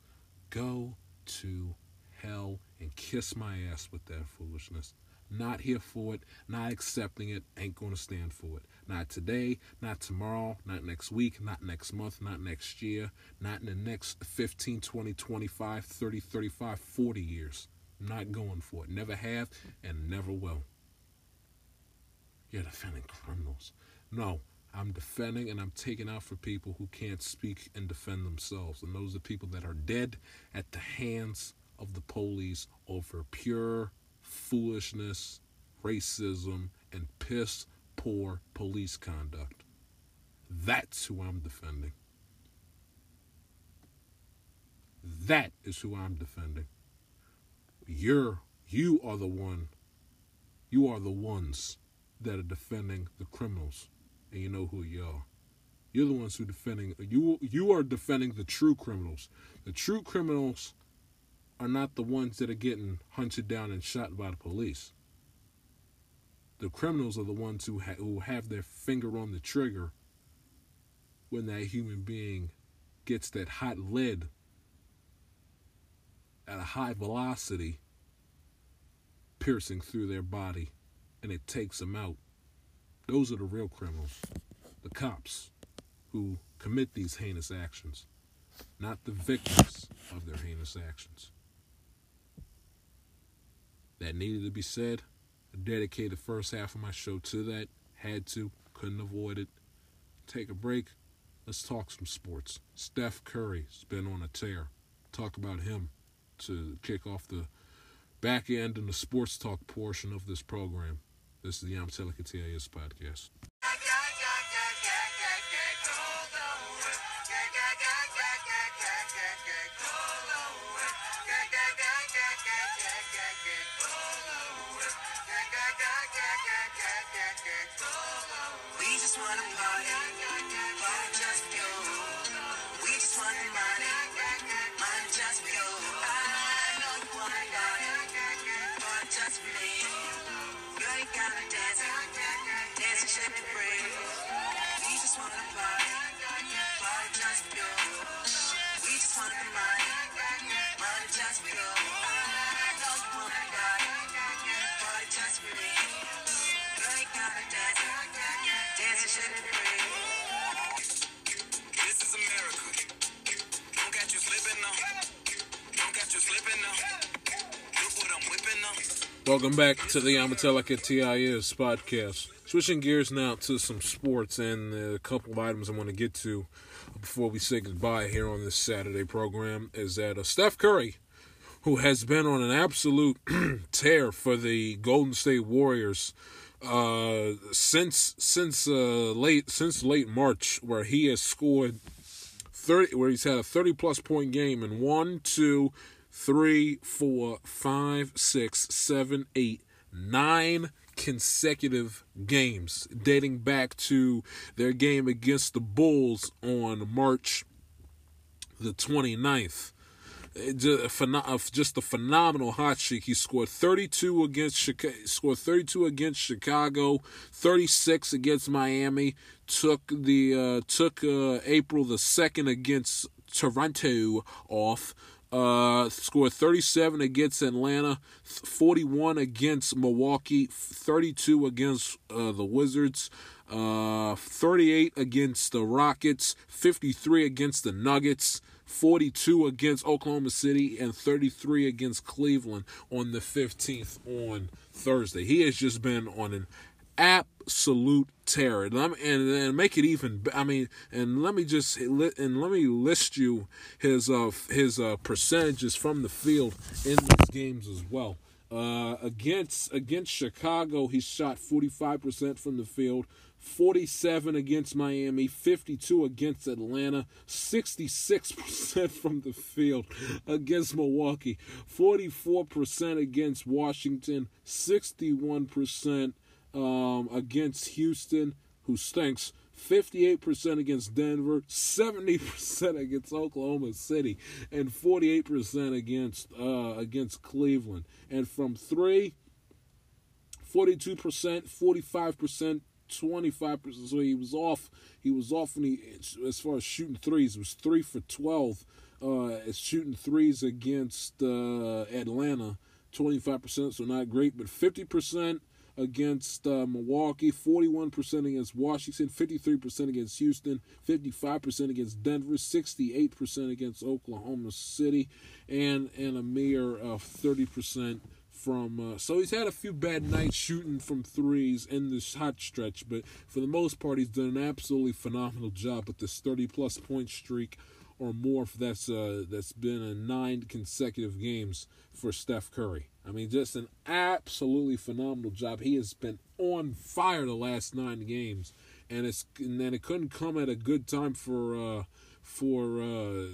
Go to hell and kiss my ass with that foolishness. Not here for it, not accepting it, ain't going to stand for it. Not today, not tomorrow, not next week, not next month, not next year, not in the next 15, 20, 25, 30, 35, 40 years. I'm not going for it. Never have and never will. You're defending criminals. No, I'm defending and I'm taking out for people who can't speak and defend themselves. And those are people that are dead at the hands of the police over pure foolishness, racism, and piss poor police conduct. That's who I'm defending. That is who I'm defending. You're you are the one you are the ones that are defending the criminals and you know who you are. You're the ones who defending you you are defending the true criminals. The true criminals are not the ones that are getting hunted down and shot by the police. The criminals are the ones who ha- who have their finger on the trigger when that human being gets that hot lead at a high velocity piercing through their body and it takes them out. Those are the real criminals, the cops who commit these heinous actions, not the victims of their heinous actions that needed to be said. I dedicated the first half of my show to that. Had to, couldn't avoid it. Take a break. Let's talk some sports. Steph Curry's been on a tear. Talk about him to kick off the back end and the sports talk portion of this program. This is the I'm Telling TIS podcast. Welcome back to the Amatelica TIS podcast. Switching gears now to some sports and a couple of items I want to get to before we say goodbye here on this Saturday program is that uh, Steph Curry, who has been on an absolute tear for the Golden State Warriors uh, since since uh, late since late March, where he has scored 30 where he's had a 30 plus point game in one, two, three, four, five, six, seven, eight, nine consecutive games dating back to their game against the Bulls on March the 29th. It ju- a pheno- of Just a phenomenal hot streak. He scored 32 against Chicago, scored 32 against Chicago, 36 against Miami. Took the uh, took uh, April the second against Toronto off. Uh, scored 37 against Atlanta, 41 against Milwaukee, 32 against uh, the Wizards, uh, 38 against the Rockets, 53 against the Nuggets, 42 against Oklahoma City, and 33 against Cleveland on the 15th on Thursday. He has just been on an absolute terror. And, and, and make it even. I mean, and let me just and let me list you his uh his uh percentages from the field in these games as well. Uh, against against Chicago, he shot 45% from the field. 47 against Miami, 52 against Atlanta, 66% from the field against Milwaukee, 44% against Washington, 61% um, against Houston, who stinks. 58% against Denver, 70% against Oklahoma City, and 48% against uh, against Cleveland. And from three, 42%, 45%, 25 percent. So he was off. He was off when he as far as shooting threes. Was three for 12. Uh, shooting threes against uh, Atlanta, 25 percent. So not great, but 50 percent against uh, Milwaukee, 41% against Washington, 53% against Houston, 55% against Denver, 68% against Oklahoma City, and and a mere uh, 30% from. Uh, so he's had a few bad nights shooting from threes in this hot stretch, but for the most part, he's done an absolutely phenomenal job with this 30 plus point streak or more. That's uh, that's been in nine consecutive games for Steph Curry. I mean, just an absolutely phenomenal job. He has been on fire the last nine games, and it's and then it couldn't come at a good time for uh, for uh,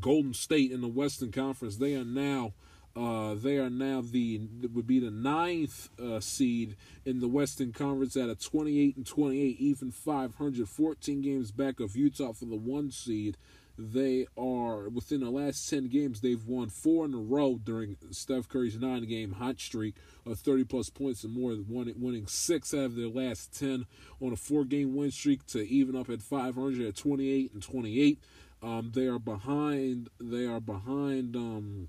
Golden State in the Western Conference. They are now. Uh, they are now the would be the ninth uh, seed in the Western Conference at a 28 and 28, even 514 games back of Utah for the one seed. They are within the last 10 games, they've won four in a row during Steph Curry's nine game hot streak of 30 plus points and more, winning six out of their last 10 on a four game win streak to even up at 500 at 28 and 28. Um, they are behind, they are behind, um,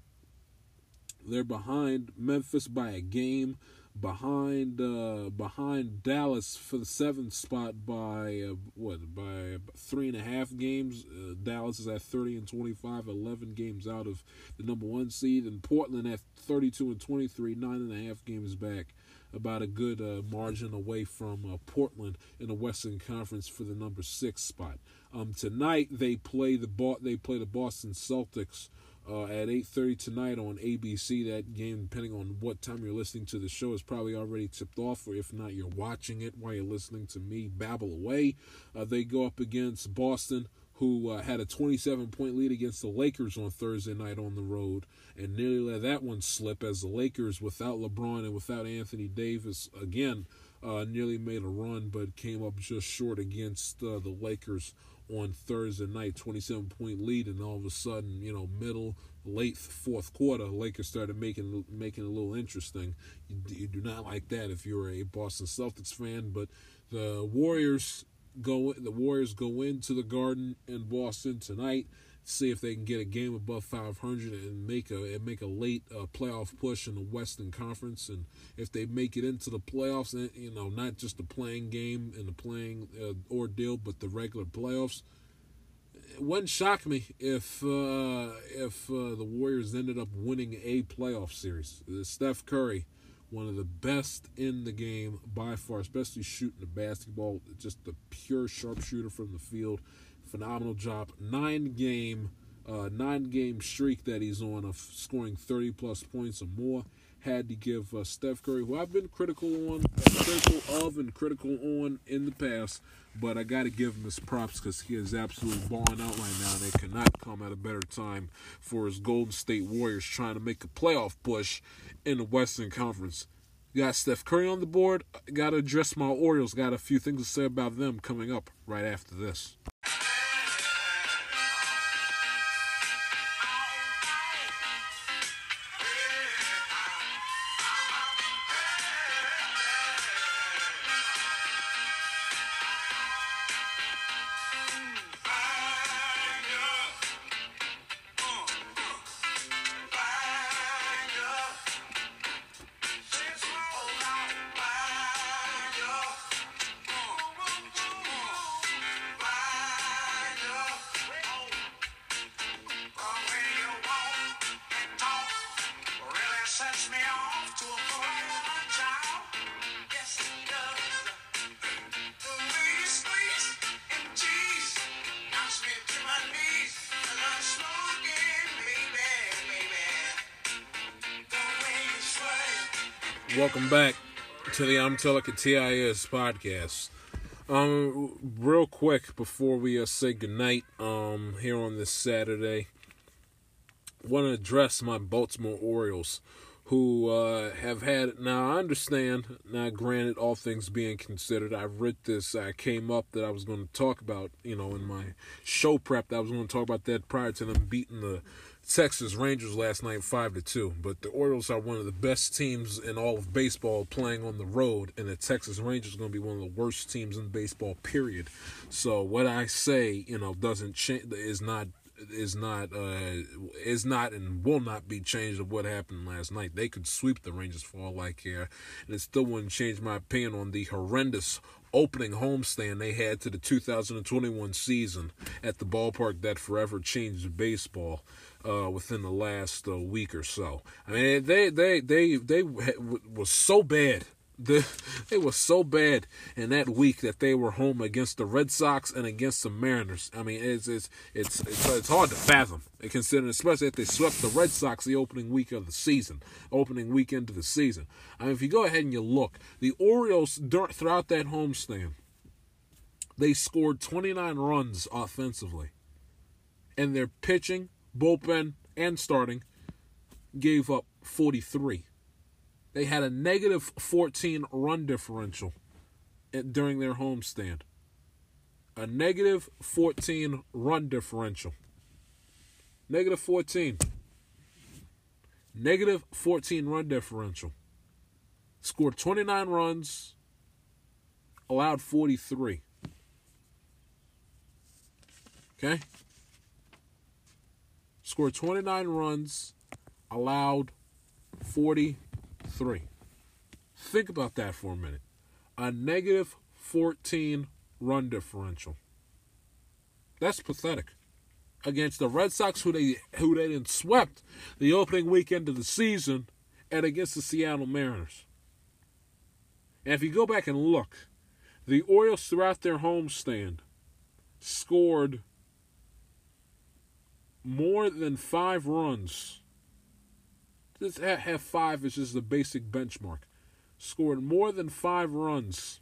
they're behind Memphis by a game behind uh, behind Dallas for the seventh spot by uh, what by three and a half games. Uh, Dallas is at 30 and 25, 11 games out of the number one seed, and Portland at 32 and 23, nine and a half games back. About a good uh, margin away from uh, Portland in the Western Conference for the number six spot. Um, tonight they play the they play the Boston Celtics uh, at 8.30 tonight on abc that game depending on what time you're listening to the show is probably already tipped off or if not you're watching it while you're listening to me babble away. Uh, they go up against boston who uh, had a 27 point lead against the lakers on thursday night on the road and nearly let that one slip as the lakers without lebron and without anthony davis again uh, nearly made a run but came up just short against uh, the lakers on Thursday night, 27 point lead, and all of a sudden, you know, middle, late fourth quarter, Lakers started making making it a little interesting. You, you do not like that if you're a Boston Celtics fan, but the Warriors go the Warriors go into the Garden in Boston tonight see if they can get a game above 500 and make a and make a late uh, playoff push in the Western Conference. And if they make it into the playoffs, and you know, not just the play-in game and the playing uh, ordeal, but the regular playoffs, it wouldn't shock me if uh, if uh, the Warriors ended up winning a playoff series. Steph Curry. One of the best in the game by far, especially shooting the basketball. Just the pure sharpshooter from the field phenomenal job. Nine game, uh, nine game streak that he's on of scoring 30 plus points or more. Had to give uh, Steph Curry, who I've been critical on, critical of, and critical on in the past, but I got to give him his props because he is absolutely balling out right now. They cannot come at a better time for his Golden State Warriors trying to make a playoff push in the Western Conference. Got Steph Curry on the board. Got to address my Orioles. Got a few things to say about them coming up right after this. To the I'm Telling TIS podcast. Um, real quick before we uh, say goodnight, um, here on this Saturday, want to address my Baltimore Orioles, who uh, have had. Now I understand. Now, granted, all things being considered, I've read this. I came up that I was going to talk about, you know, in my show prep. That I was going to talk about that prior to them beating the Texas Rangers last night five to two. But the Orioles are one of the best teams in all of baseball playing on the road, and the Texas Rangers are going to be one of the worst teams in baseball. Period. So what I say, you know, doesn't change. Is not is not uh is not and will not be changed of what happened last night. They could sweep the Rangers for all I care, and it still wouldn't change my opinion on the horrendous opening homestand they had to the 2021 season at the ballpark that forever changed baseball uh, within the last uh, week or so. I mean, they they they they was so bad. The, they were so bad in that week that they were home against the Red Sox and against the Mariners. I mean, it's it's it's it's, it's hard to fathom, considering especially if they swept the Red Sox the opening week of the season, opening weekend of the season. I mean, if you go ahead and you look, the Orioles throughout that homestand, they scored 29 runs offensively, and their pitching bullpen, and starting gave up 43. They had a negative 14 run differential during their homestand. A negative 14 run differential. Negative 14. Negative 14 run differential. Scored 29 runs, allowed 43. Okay? Scored 29 runs, allowed 43. Think about that for a minute. A negative 14 run differential. That's pathetic. Against the Red Sox, who they who they then swept the opening weekend of the season, and against the Seattle Mariners. And if you go back and look, the Orioles throughout their homestand scored more than five runs. Just have five is just the basic benchmark. Scored more than five runs.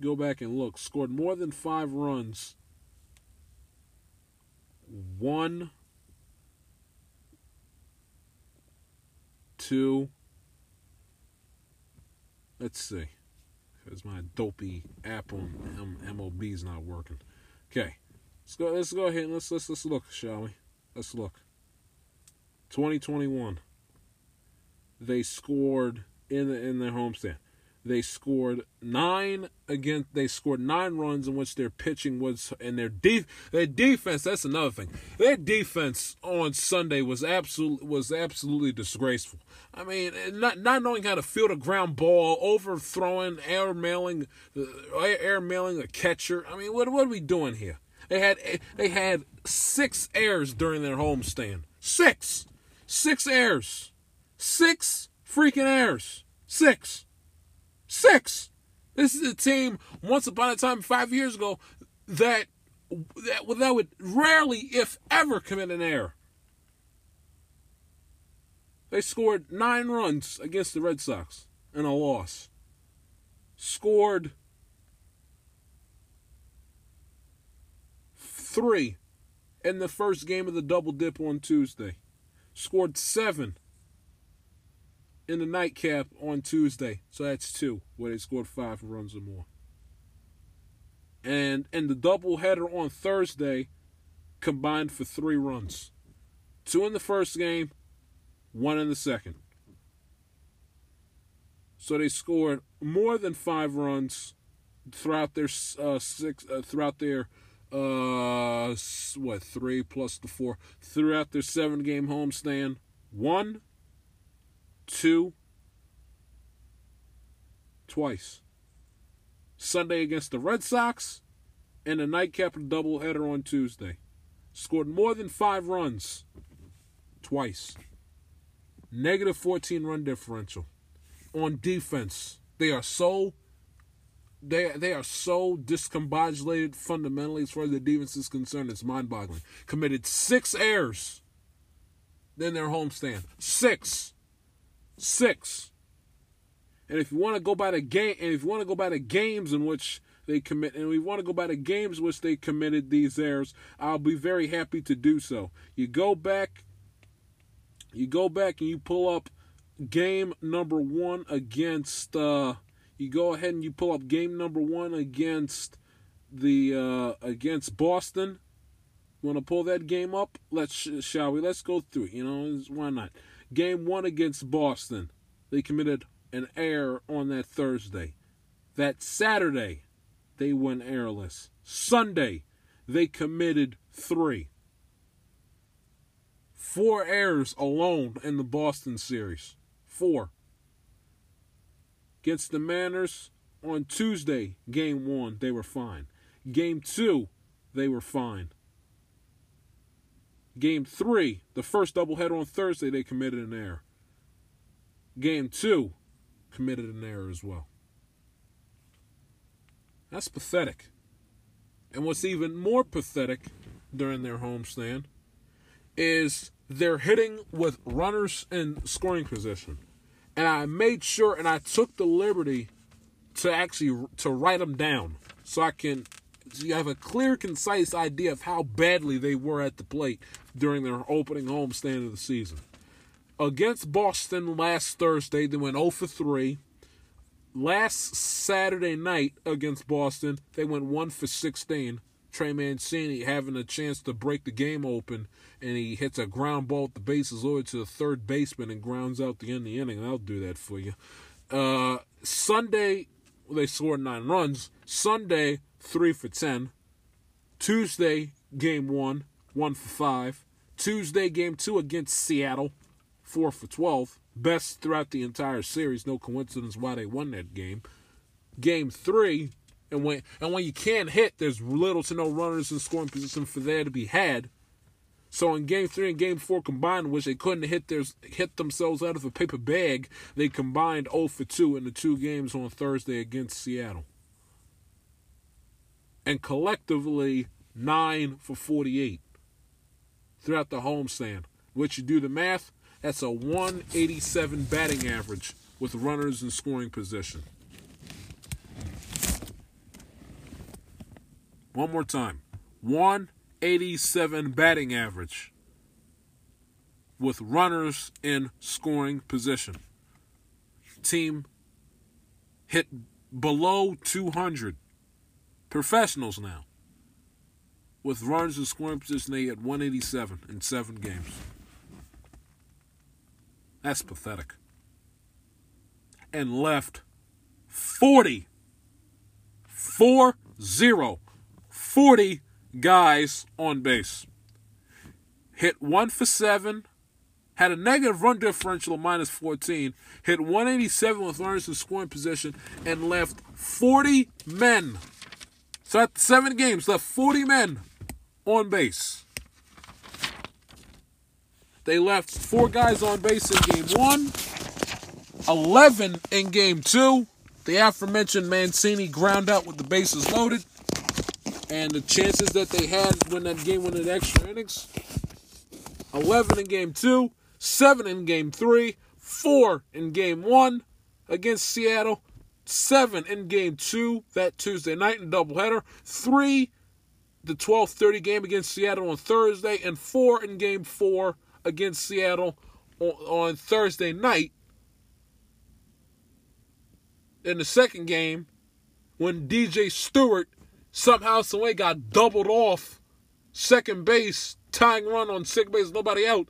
Go back and look. Scored more than five runs. One, two. Let's see. Because my dopey app on MLB is not working. Okay. Let's go. Let's go ahead and let's let's let's look, shall we? Let's look. 2021. They scored in the, in their homestand. They scored nine against. They scored nine runs in which their pitching was and their def their defense. That's another thing. Their defense on Sunday was absolute was absolutely disgraceful. I mean, not not knowing how to field a ground ball, overthrowing, air mailing, uh, air mailing a catcher. I mean, what what are we doing here? They had they had six errors during their homestand. Six, six errors, six freaking errors. Six, six. This is a team once upon a time, five years ago, that that, that would rarely, if ever, commit an error. They scored nine runs against the Red Sox in a loss. Scored three in the first game of the double dip on Tuesday. Scored seven in the nightcap on Tuesday. So that's two, where they scored five runs or more. And in the doubleheader on Thursday, combined for three runs. Two in the first game, one in the second. So they scored more than five runs throughout their uh, six uh, throughout their uh, what, three plus the four, throughout their seven game homestand. One, two, twice. Sunday against the Red Sox, and a nightcap doubleheader on Tuesday. Scored more than five runs twice. Negative 14 run differential. On defense, they are so they they are so discombobulated fundamentally as far as the defense is concerned. It's mind boggling. Committed six errors in their homestand. Six, six. And if you want to go by the game, and if you want to go by the games in which they commit, and we want to go by the games which they committed these errors, I'll be very happy to do so. You go back, you go back, and you pull up game number one against. Uh, you go ahead and you pull up game number one against the uh, against Boston. Want to pull that game up? Let's shall we? Let's go through. You know, why not? Game one against Boston, they committed an error on that Thursday. That Saturday, they went airless. Sunday, they committed three. Four errors alone in the Boston series. Four. Against the Mariners on Tuesday, game one, they were fine. Game two, they were fine. Game three, the first doubleheader on Thursday, they committed an error. Game two, committed an error as well. That's pathetic. And what's even more pathetic during their homestand is they're hitting with runners in scoring position. And I made sure and I took the liberty to actually to write them down so I can so you have a clear, concise idea of how badly they were at the plate during their opening homestand of the season. Against Boston last Thursday, they went 0 for 3. Last Saturday night against Boston, they went 1 for 16. Trey Mancini having a chance to break the game open, and he hits a ground ball at the bases loaded to the third baseman and grounds out the end of the inning. I'll do that for you. Uh, Sunday, they scored nine runs. Sunday, three for ten. Tuesday, game one, one for five. Tuesday, game two against Seattle, four for twelve. Best throughout the entire series. No coincidence why they won that game. Game three, and when and when you can't hit, there's little to no runners in scoring position for there to be had. So in game three and game four combined, which they couldn't hit their hit themselves out of a paper bag, they combined 0 for 2 in the two games on Thursday against Seattle. And collectively 9 for 48 throughout the homestand. Which you do the math, that's a 187 batting average with runners in scoring position. One more time. 187 batting average with runners in scoring position. Team hit below 200. Professionals now. With runners in scoring position, they hit 187 in seven games. That's pathetic. And left 40. 4 0. 40 guys on base. Hit one for seven. Had a negative run differential of minus 14. Hit 187 with runners in scoring position and left 40 men. So at seven games, left 40 men on base. They left four guys on base in game one, 11 in game two. The aforementioned Mancini ground out with the bases loaded. And the chances that they had when that game went in extra innings 11 in game two, 7 in game three, 4 in game one against Seattle, 7 in game two that Tuesday night in doubleheader, 3 the 12:30 game against Seattle on Thursday, and 4 in game four against Seattle on, on Thursday night. In the second game, when DJ Stewart somehow, some way got doubled off second base, tying run on second base, nobody out.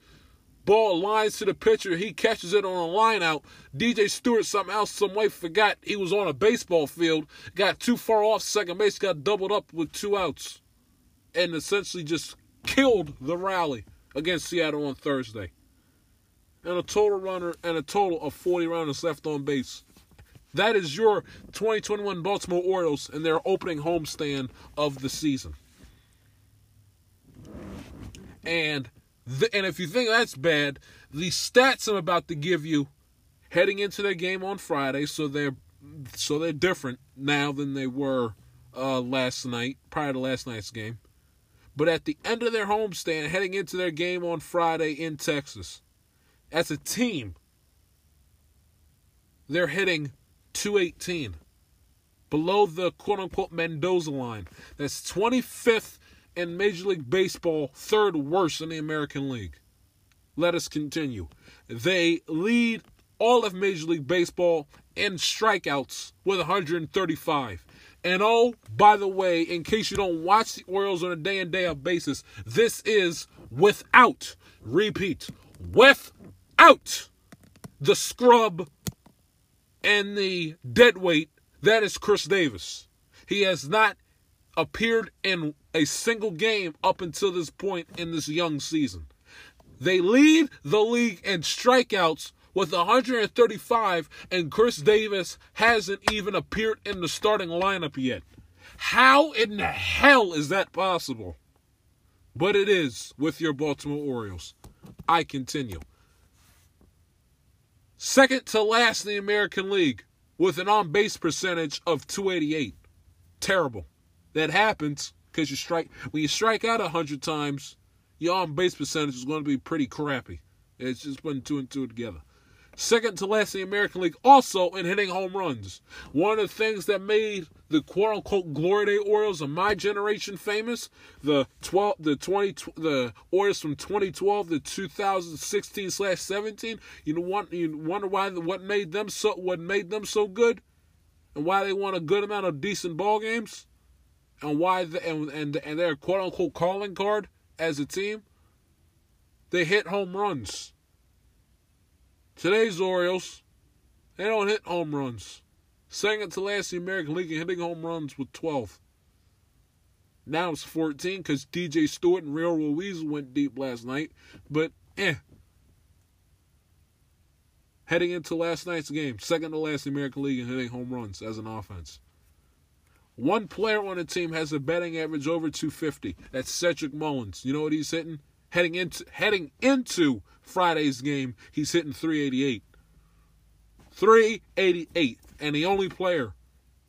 Ball lines to the pitcher. He catches it on a line out. DJ Stewart somehow, some way forgot he was on a baseball field. Got too far off second base. Got doubled up with two outs, and essentially just killed the rally against Seattle on Thursday. And a total runner and a total of 40 runners left on base. That is your 2021 Baltimore Orioles and their opening homestand of the season. And and if you think that's bad, the stats I'm about to give you heading into their game on Friday, so they're so they're different now than they were uh, last night, prior to last night's game. But at the end of their homestand, heading into their game on Friday in Texas, as a team, they're hitting 218 below the quote unquote Mendoza line. That's 25th in Major League Baseball, third worst in the American League. Let us continue. They lead all of Major League Baseball in strikeouts with 135. And oh, by the way, in case you don't watch the Orioles on a day in day out basis, this is without, repeat, without the scrub and the dead weight that is Chris Davis. He has not appeared in a single game up until this point in this young season. They lead the league in strikeouts with 135, and Chris Davis hasn't even appeared in the starting lineup yet. How in the hell is that possible? But it is with your Baltimore Orioles. I continue. Second to last in the American League with an on base percentage of 288. Terrible. That happens because you strike when you strike out 100 times, your on base percentage is going to be pretty crappy. It's just putting two and two together. Second to last in the American League, also in hitting home runs. One of the things that made the quote unquote Glory Day Orioles of my generation famous, the 12, the 20, the Orioles from 2012 to 2016 slash 17. You know what? You wonder why? What made them so? What made them so good? And why they won a good amount of decent ball games? And why? The, and and and their quote unquote calling card as a team. They hit home runs. Today's Orioles, they don't hit home runs. Second to last in the American League in hitting home runs with 12. Now it's 14 because DJ Stewart and Rio Ruiz went deep last night. But, eh. Heading into last night's game, second to last in the American League in hitting home runs as an offense. One player on the team has a betting average over 250. That's Cedric Mullins. You know what he's hitting? Heading into heading into Friday's game, he's hitting 388. 388, and the only player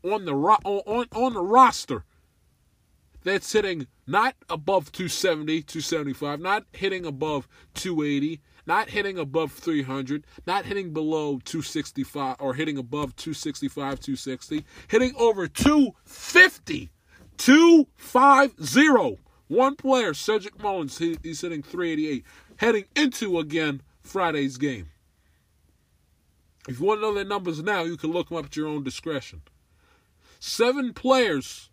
on the ro- on on the roster that's hitting not above 270, 275, not hitting above 280, not hitting above 300, not hitting below 265 or hitting above 265, 260, hitting over 250, 250. One player, Cedric Mullins, he, he's hitting 388, heading into again Friday's game. If you want to know their numbers now, you can look them up at your own discretion. Seven players,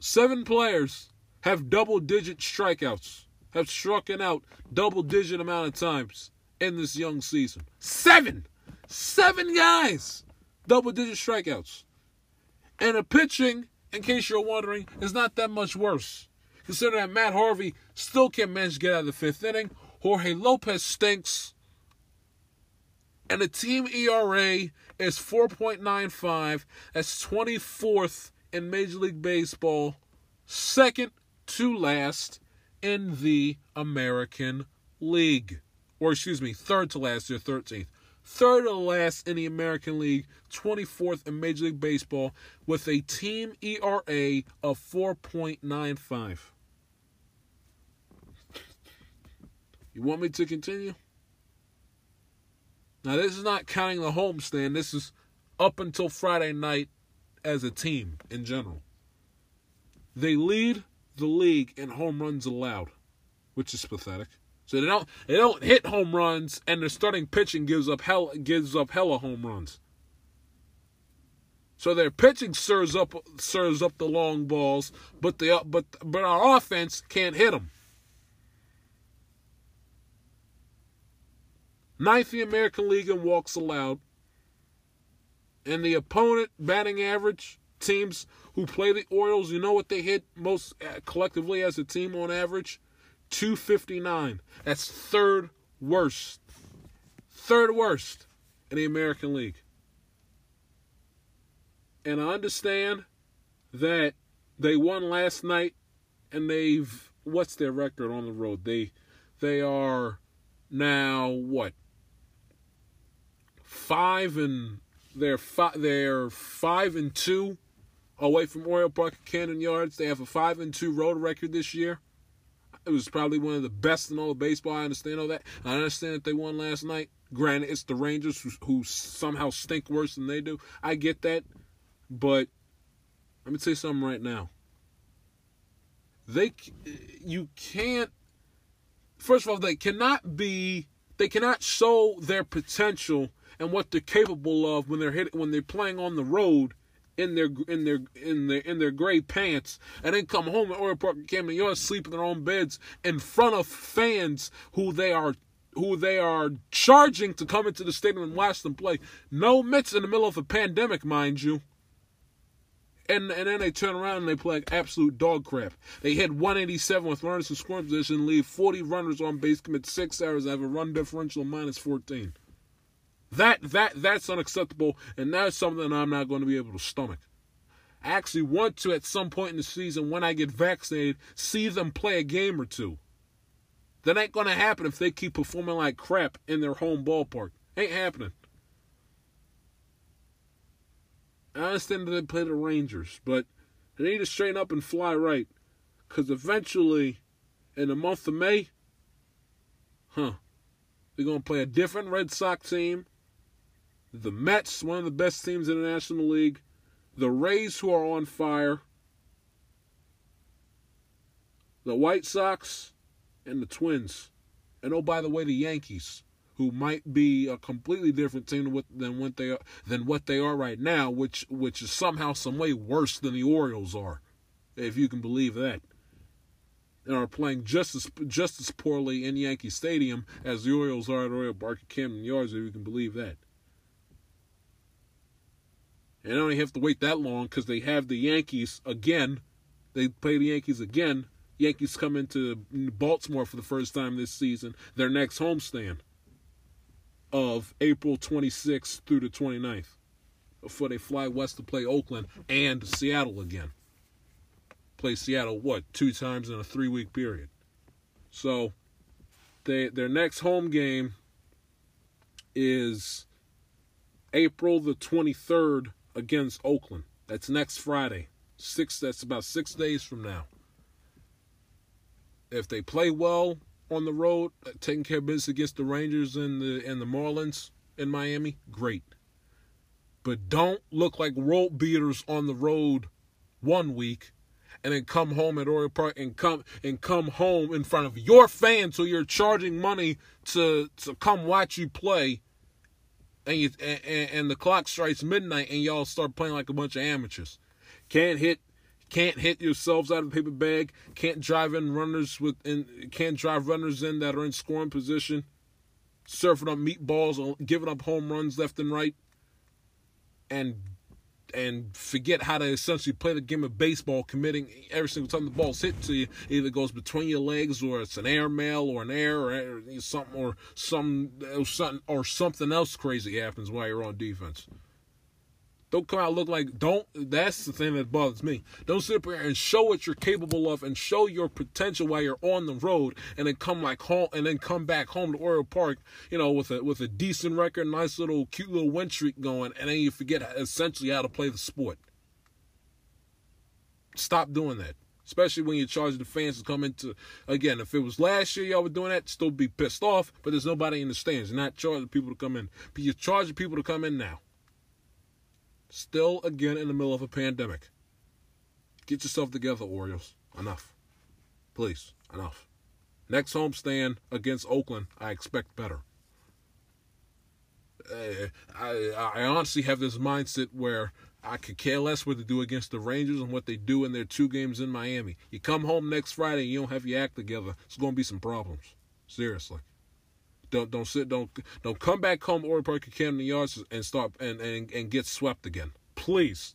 seven players have double digit strikeouts, have struck out double digit amount of times in this young season. Seven! Seven guys! Double digit strikeouts. And the pitching, in case you're wondering, is not that much worse. Considering that Matt Harvey still can't manage to get out of the fifth inning, Jorge Lopez stinks. And the team ERA is 4.95. That's 24th in Major League Baseball, second to last in the American League. Or, excuse me, third to last, or 13th. Third to last in the American League, 24th in Major League Baseball, with a team ERA of 4.95. You want me to continue? Now, this is not counting the homestand. This is up until Friday night as a team in general. They lead the league in home runs allowed, which is pathetic. So they don't they don't hit home runs, and their starting pitching gives up hell gives up hella home runs. So their pitching serves up serves up the long balls, but the but but our offense can't hit them. Ninth in the American League in walks allowed. And the opponent batting average teams who play the Orioles, you know what they hit most uh, collectively as a team on average? 259. That's third worst. Third worst in the American League. And I understand that they won last night and they've what's their record on the road? They they are now what? Five and they're five they're five and two away from Oriole Park and Camden Yards. They have a five and two road record this year. It was probably one of the best in all of baseball. I understand all that. I understand that they won last night. Granted, it's the Rangers who, who somehow stink worse than they do. I get that, but let me tell you something right now. They, you can't. First of all, they cannot be they cannot show their potential and what they're capable of when they're hit when they're playing on the road in their in their in their in their gray pants and then come home at Oriole Park and Camden Yards sleep in their own beds in front of fans who they are who they are charging to come into the stadium and watch them play. No Mets in the middle of a pandemic, mind you. And and then they turn around and they play like absolute dog crap. They hit 187 with runners in scoring position, leave 40 runners on base, commit six errors, have a run differential minus 14. That that that's unacceptable, and that's something I'm not going to be able to stomach. I actually want to at some point in the season when I get vaccinated see them play a game or two. That ain't gonna happen if they keep performing like crap in their home ballpark. Ain't happening. I understand that they play the Rangers, but they need to straighten up and fly right. Because eventually, in the month of May, huh, they're to play a different Red Sox team. The Mets, one of the best teams in the National League. The Rays, who are on fire. The White Sox, and the Twins. And oh, by the way, the Yankees who might be a completely different team than what, they are than what they are right now, which which is somehow some way worse than the Orioles are, if you can believe that. And are playing just as just as poorly in Yankee Stadium as the Orioles are at Oriole Park at Camden Yards, if you can believe that. And I don't have to wait that long because they have the Yankees again. They play the Yankees again. Yankees come into Baltimore for the first time this season. Their next homestand of April 26th through the 29th before they fly west to play Oakland and Seattle again. Play Seattle what two times in a three week period. So they their next home game is April the 23rd against Oakland. That's next Friday. Six that's about 6 days from now. If they play well, on the road, uh, taking care of business against the Rangers and the and the Marlins in Miami, great. But don't look like road beaters on the road one week and then come home at Oriole Park and come and come home in front of your fans who you're charging money to to come watch you play and you and, and the clock strikes midnight and y'all start playing like a bunch of amateurs. Can't hit can't hit yourselves out of the paper bag, can't drive in runners with in can't drive runners in that are in scoring position, surfing up meatballs giving up home runs left and right, and and forget how to essentially play the game of baseball, committing every single time the ball's hit to you, either goes between your legs or it's an air mail or an air or something or some or something or something else crazy happens while you're on defense. Don't come out look like don't. That's the thing that bothers me. Don't sit up here and show what you're capable of and show your potential while you're on the road, and then come like home and then come back home to Oriole Park, you know, with a with a decent record, nice little cute little win streak going, and then you forget essentially how to play the sport. Stop doing that. Especially when you're charging the fans to come into again. If it was last year y'all were doing that, still be pissed off. But there's nobody in the stands. You're not charging people to come in. But you're charging people to come in now. Still again in the middle of a pandemic. Get yourself together, Orioles. Enough. Please, enough. Next homestand against Oakland, I expect better. Uh, I, I honestly have this mindset where I could care less what they do against the Rangers and what they do in their two games in Miami. You come home next Friday and you don't have your act together, it's going to be some problems. Seriously. Don't don't sit don't don't come back home or Park Camden Yards and start and, and and get swept again. Please.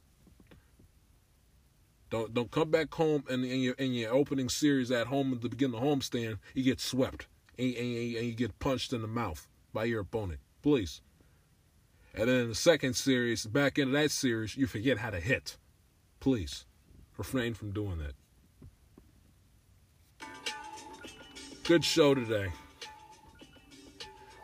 Don't don't come back home and in your in your opening series at home at the beginning of the homestand, you get swept and, and, and you get punched in the mouth by your opponent. Please. And then in the second series, back into that series, you forget how to hit. Please. Refrain from doing that. Good show today.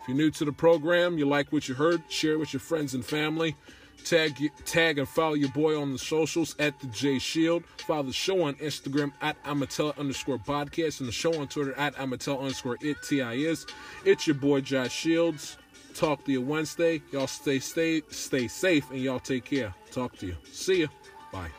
If you're new to the program, you like what you heard, share it with your friends and family. Tag, tag and follow your boy on the socials at the J Shield. Follow the show on Instagram at Amatel underscore podcast and the show on Twitter at Amatel underscore it TIS. It's your boy Josh Shields. Talk to you Wednesday. Y'all stay stay stay safe and y'all take care. Talk to you. See ya. Bye.